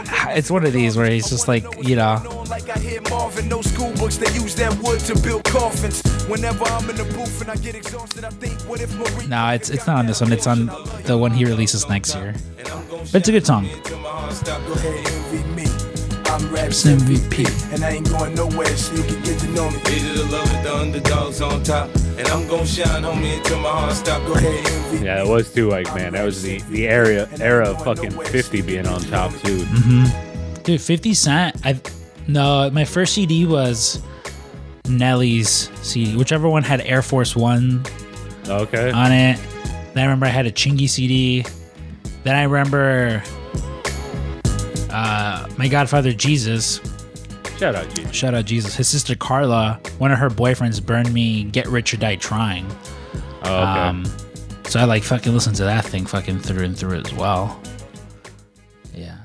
It's one of these where he's just like you know. like I hear Marvin. No school books, they use that wood to build coffins. Whenever I'm in the booth and I get exhausted, I think, what if Marie. No, it's it's not on this one. It's on the one he releases next year. But it's a good song. Go ahead, envy me. I'm Raps MVP. MVP, and I ain't going nowhere, so you can get to know me. Hated to love it, the underdogs on top. And I'm gon' shine, homie, until my heart stop. Go Go ahead. ahead, envy yeah it was too like man that was the the area era of fucking 50 being on top too mm-hmm. Dude, 50 Cent. I no, my first CD was Nelly's CD, whichever one had Air Force One okay on it. Then I remember I had a Chingy CD. Then I remember uh, my Godfather Jesus. shout out G Shout out Jesus. His sister Carla, one of her boyfriends burned me "Get Rich or Die Trying." oh, okay Um, so I like fucking listen to that thing fucking through and through as well. Yeah.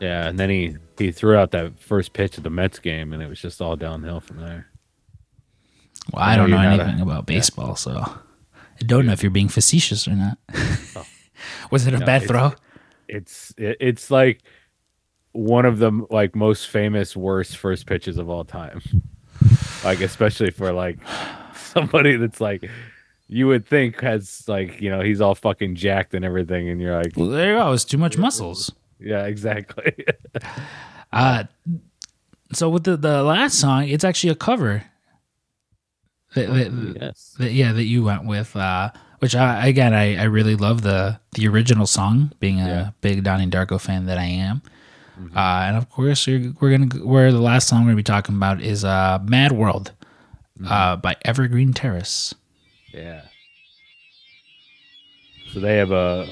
Yeah, and then he he threw out that first pitch of the Mets game, and it was just all downhill from there. Well, I don't know anything a- about baseball, so I don't know if you're being facetious or not. Was it a No, bad it's- throw? It's it's like one of the like most famous worst first pitches of all time. like especially for like somebody that's like you would think has like you know he's all fucking jacked and everything, and you're like Well, there you go. It's too much muscles. yeah exactly. Uh, so with the, the last song, it's actually a cover. That, that, yes. that- yeah, that you went with, uh, which I, again, I, I really love the the original song. Being a Yeah. big Donnie Darko fan that I am, uh, and of course we're, we're gonna where the last song we're gonna be talking about is uh, "Mad World" uh, by Evergreen Terrace. Yeah. So they have a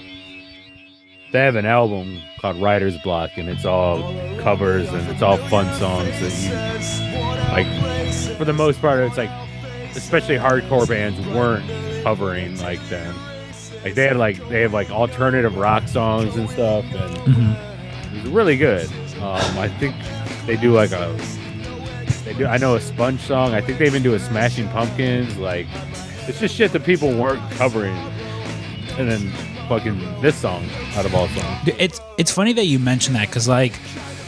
they have an album called Writer's Block and it's all covers and it's all fun songs that you like for the most part it's like especially hardcore bands weren't covering like then. Like they had like they have like alternative rock songs and stuff, and Mm-hmm. Was really good. Um, I think they do like a they do. I know a Sponge song. I think they even do a Smashing Pumpkins. Like it's just shit that people weren't covering, and then fucking this song out of all songs. It's it's funny that you mention that because like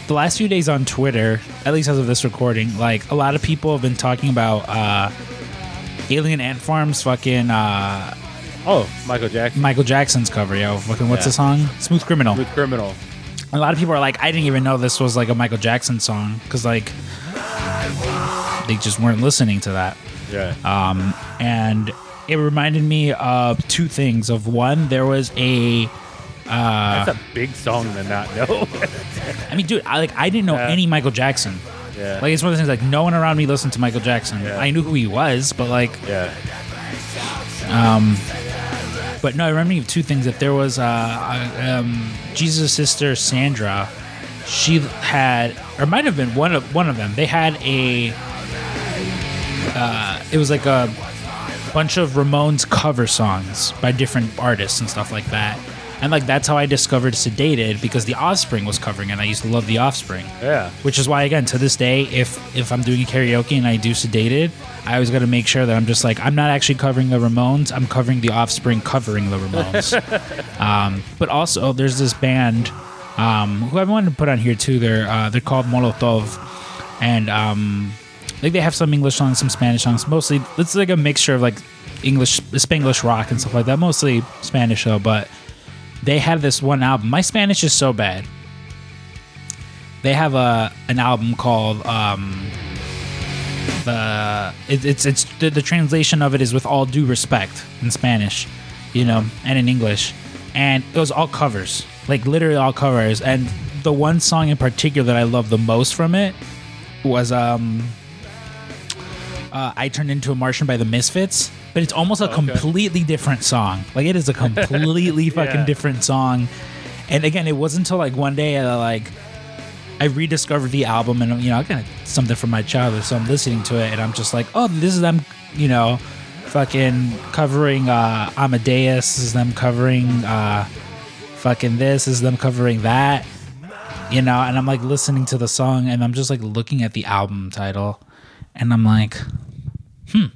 the last few days on Twitter, at least as of this recording, like a lot of people have been talking about uh, Alien Ant Farm's fucking uh, Oh, Michael Jackson, Michael Jackson's cover, yo. Fucking what's Yeah. the song? Smooth Criminal. Smooth Criminal. A lot of people are like, I didn't even know this was like a Michael Jackson song because like they just weren't listening to that. Yeah. Um, and it reminded me of two things. Of one, there was a That's a big song to not know. I mean, dude, I like I didn't know Yeah. any Michael Jackson. yeah. Like it's one of those things like no one around me listened to Michael Jackson. Yeah. I knew who he was, but like, yeah. But no, I remember two things. That there was uh, uh, um, Jesus' sister Sandra. She had, or might have been one of one of them. They had a. Uh, it was like a bunch of Ramones cover songs by different artists and stuff like that. And like that's how I discovered Sedated because The Offspring was covering it. and I used to love The Offspring. Yeah. which is why again to this day if if i'm doing a karaoke and i do sedated i always got to make sure that i'm just like i'm not actually covering the ramones i'm covering the offspring covering the ramones um, but also there's this band um, who i wanted to put on here too they're uh, they're called molotov and um, like they have some english songs some spanish songs mostly it's like a mixture of like english spanglish rock and stuff like that mostly spanish though but they have this one album. My spanish is so bad. They have a an album called um the it, it's it's the, the translation of it is with all due respect in Spanish, you know, and in English, and it was all covers, like literally all covers. And the one song in particular that I love the most from it was um uh, I turned into a Martian by the Misfits, but it's almost a completely different song. Like it is a completely fucking Yeah. different song. And again, it wasn't until like one day I like I rediscovered the album and you know, I got something from my childhood, so I'm listening to it and I'm just like, oh, this is them, you know, fucking covering uh Amadeus, this is them covering uh fucking this, this is them covering that. You know, and I'm like listening to the song and I'm just like looking at the album title and I'm like, hmm.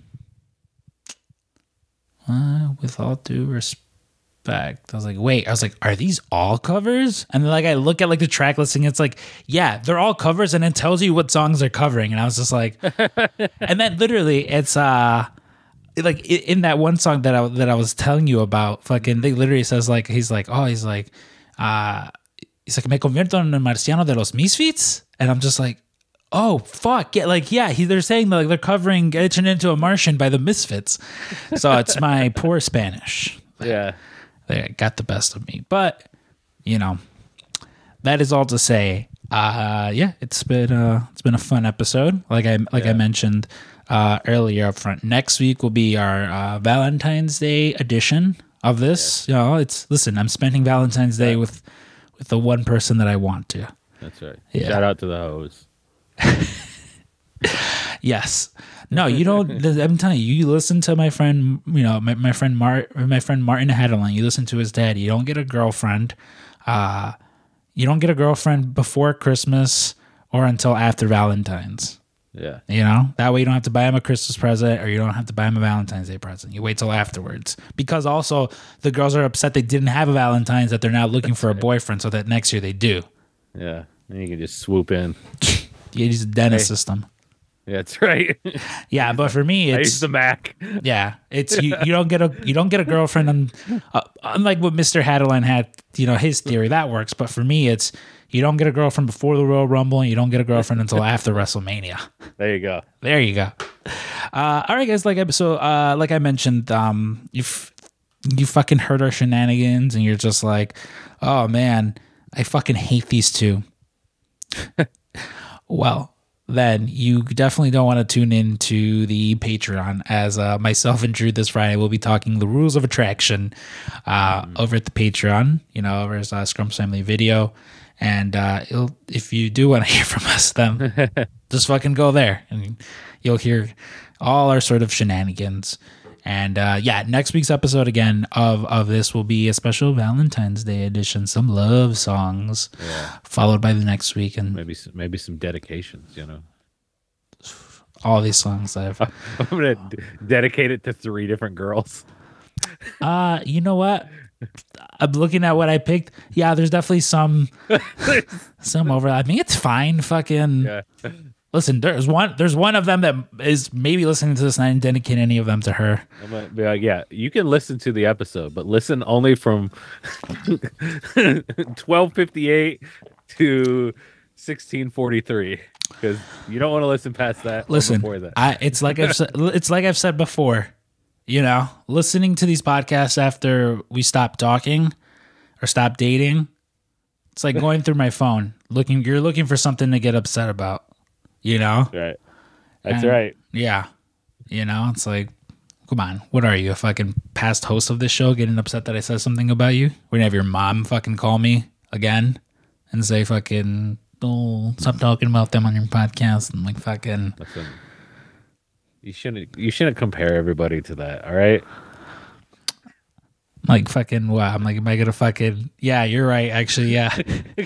Uh, with all due respect. I was like, wait, I was like, are these all covers? And then like I look at like the track listing, it's like, yeah, they're all covers, and it tells you what songs they're covering. And I was just like, and then literally it's uh like in that one song that I that I was telling you about, fucking they literally says like he's like, oh, he's like, uh he's like, me convierto en el marciano de los misfits, and I'm just like, oh fuck, yeah, like yeah, he, they're saying like they're covering "Getting into a Martian" by the Misfits, so it's my poor Spanish Yeah. they got the best of me. But you know, that is all to say. Uh, yeah, it's been uh, it's been a fun episode. Like I like I mentioned uh, earlier up front. Next week will be our uh, Valentine's Day edition of this. You know, it's listen. I'm spending Valentine's Day with with the one person that I want to. That's right. Yeah. Shout out to the hoes. Yes. No, you don't. I'm telling you, you listen to my friend. You know, my, my friend Mart, my friend Martin Hadeline. You listen to his dad. You don't get a girlfriend. Uh, you don't get a girlfriend before Christmas or until after Valentine's. Yeah. You know, that way you don't have to buy him a Christmas present or you don't have to buy him a Valentine's Day present. You wait till afterwards because also the girls are upset they didn't have a Valentine's that they're now looking for a boyfriend, so that next year they do. Yeah. And you can just swoop in. You use the dentist Hey. system. Yeah, that's right. Yeah, but for me, I it's use the Mac. Yeah, it's you. You don't get a you don't get a girlfriend. Un, uh, unlike what Mister Hadeline had, you know, his theory that works. But for me, it's you don't get a girlfriend before the Royal Rumble, and you don't get a girlfriend until after WrestleMania. There you go. There you go. Uh, all right, guys. Like I so uh, like I mentioned, um, you you fucking heard our shenanigans, and you're just like, oh man, I fucking hate these two. Well, then you definitely don't want to tune in to the Patreon as uh, myself and Drew this Friday will be talking the rules of attraction uh, over at the Patreon. You know, over as uh, Scrump's Family Video. And uh, if you do want to hear from us, then just fucking go there and you'll hear all our sort of shenanigans. And uh, yeah, next week's episode again of of this will be a special Valentine's Day edition, some love songs, followed by the next week and Maybe some, maybe some dedications. You know, all these songs I've. I'm gonna d- dedicate it to three different girls. Uh, you know what? I'm looking at what I picked. Yeah, there's definitely some some overlap. I mean, it's fine. Fucking Yeah. Listen. There's one. There's one of them that is maybe listening to this, and I didn't dedicate any of them to her. I'm gonna be like, yeah, you can listen to the episode, but listen only from 1258 to 1643 because you don't want to listen past that. Listen, before that. I it's like I've said, it's like I've said before. You know, listening to these podcasts after we stop talking or stop dating, it's like going through my phone looking. You're looking for something to get upset about. You know. right. That's And- right. Yeah. You know, it's like, come on, what are you, a fucking past host of this show getting upset that I said something about you? We're gonna have your mom fucking call me again and say fucking, oh, stop talking about them on your podcast. And like, fucking, Listen, you shouldn't you shouldn't compare everybody to that. All right. Like, fucking, what? I'm like, am I gonna fucking, yeah, you're right, actually, yeah.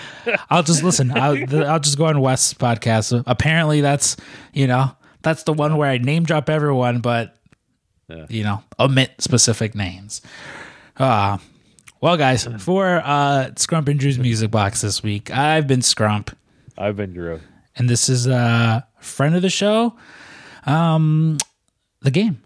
I'll just listen. I'll, I'll just go on West's podcast. Apparently, that's, you know, that's the one where I name drop everyone, but Yeah. you know, omit specific names. Uh well guys, for uh Scrump and Drew's music box this week, I've been Scrump, I've been Drew. and this is a friend of the show, um the game.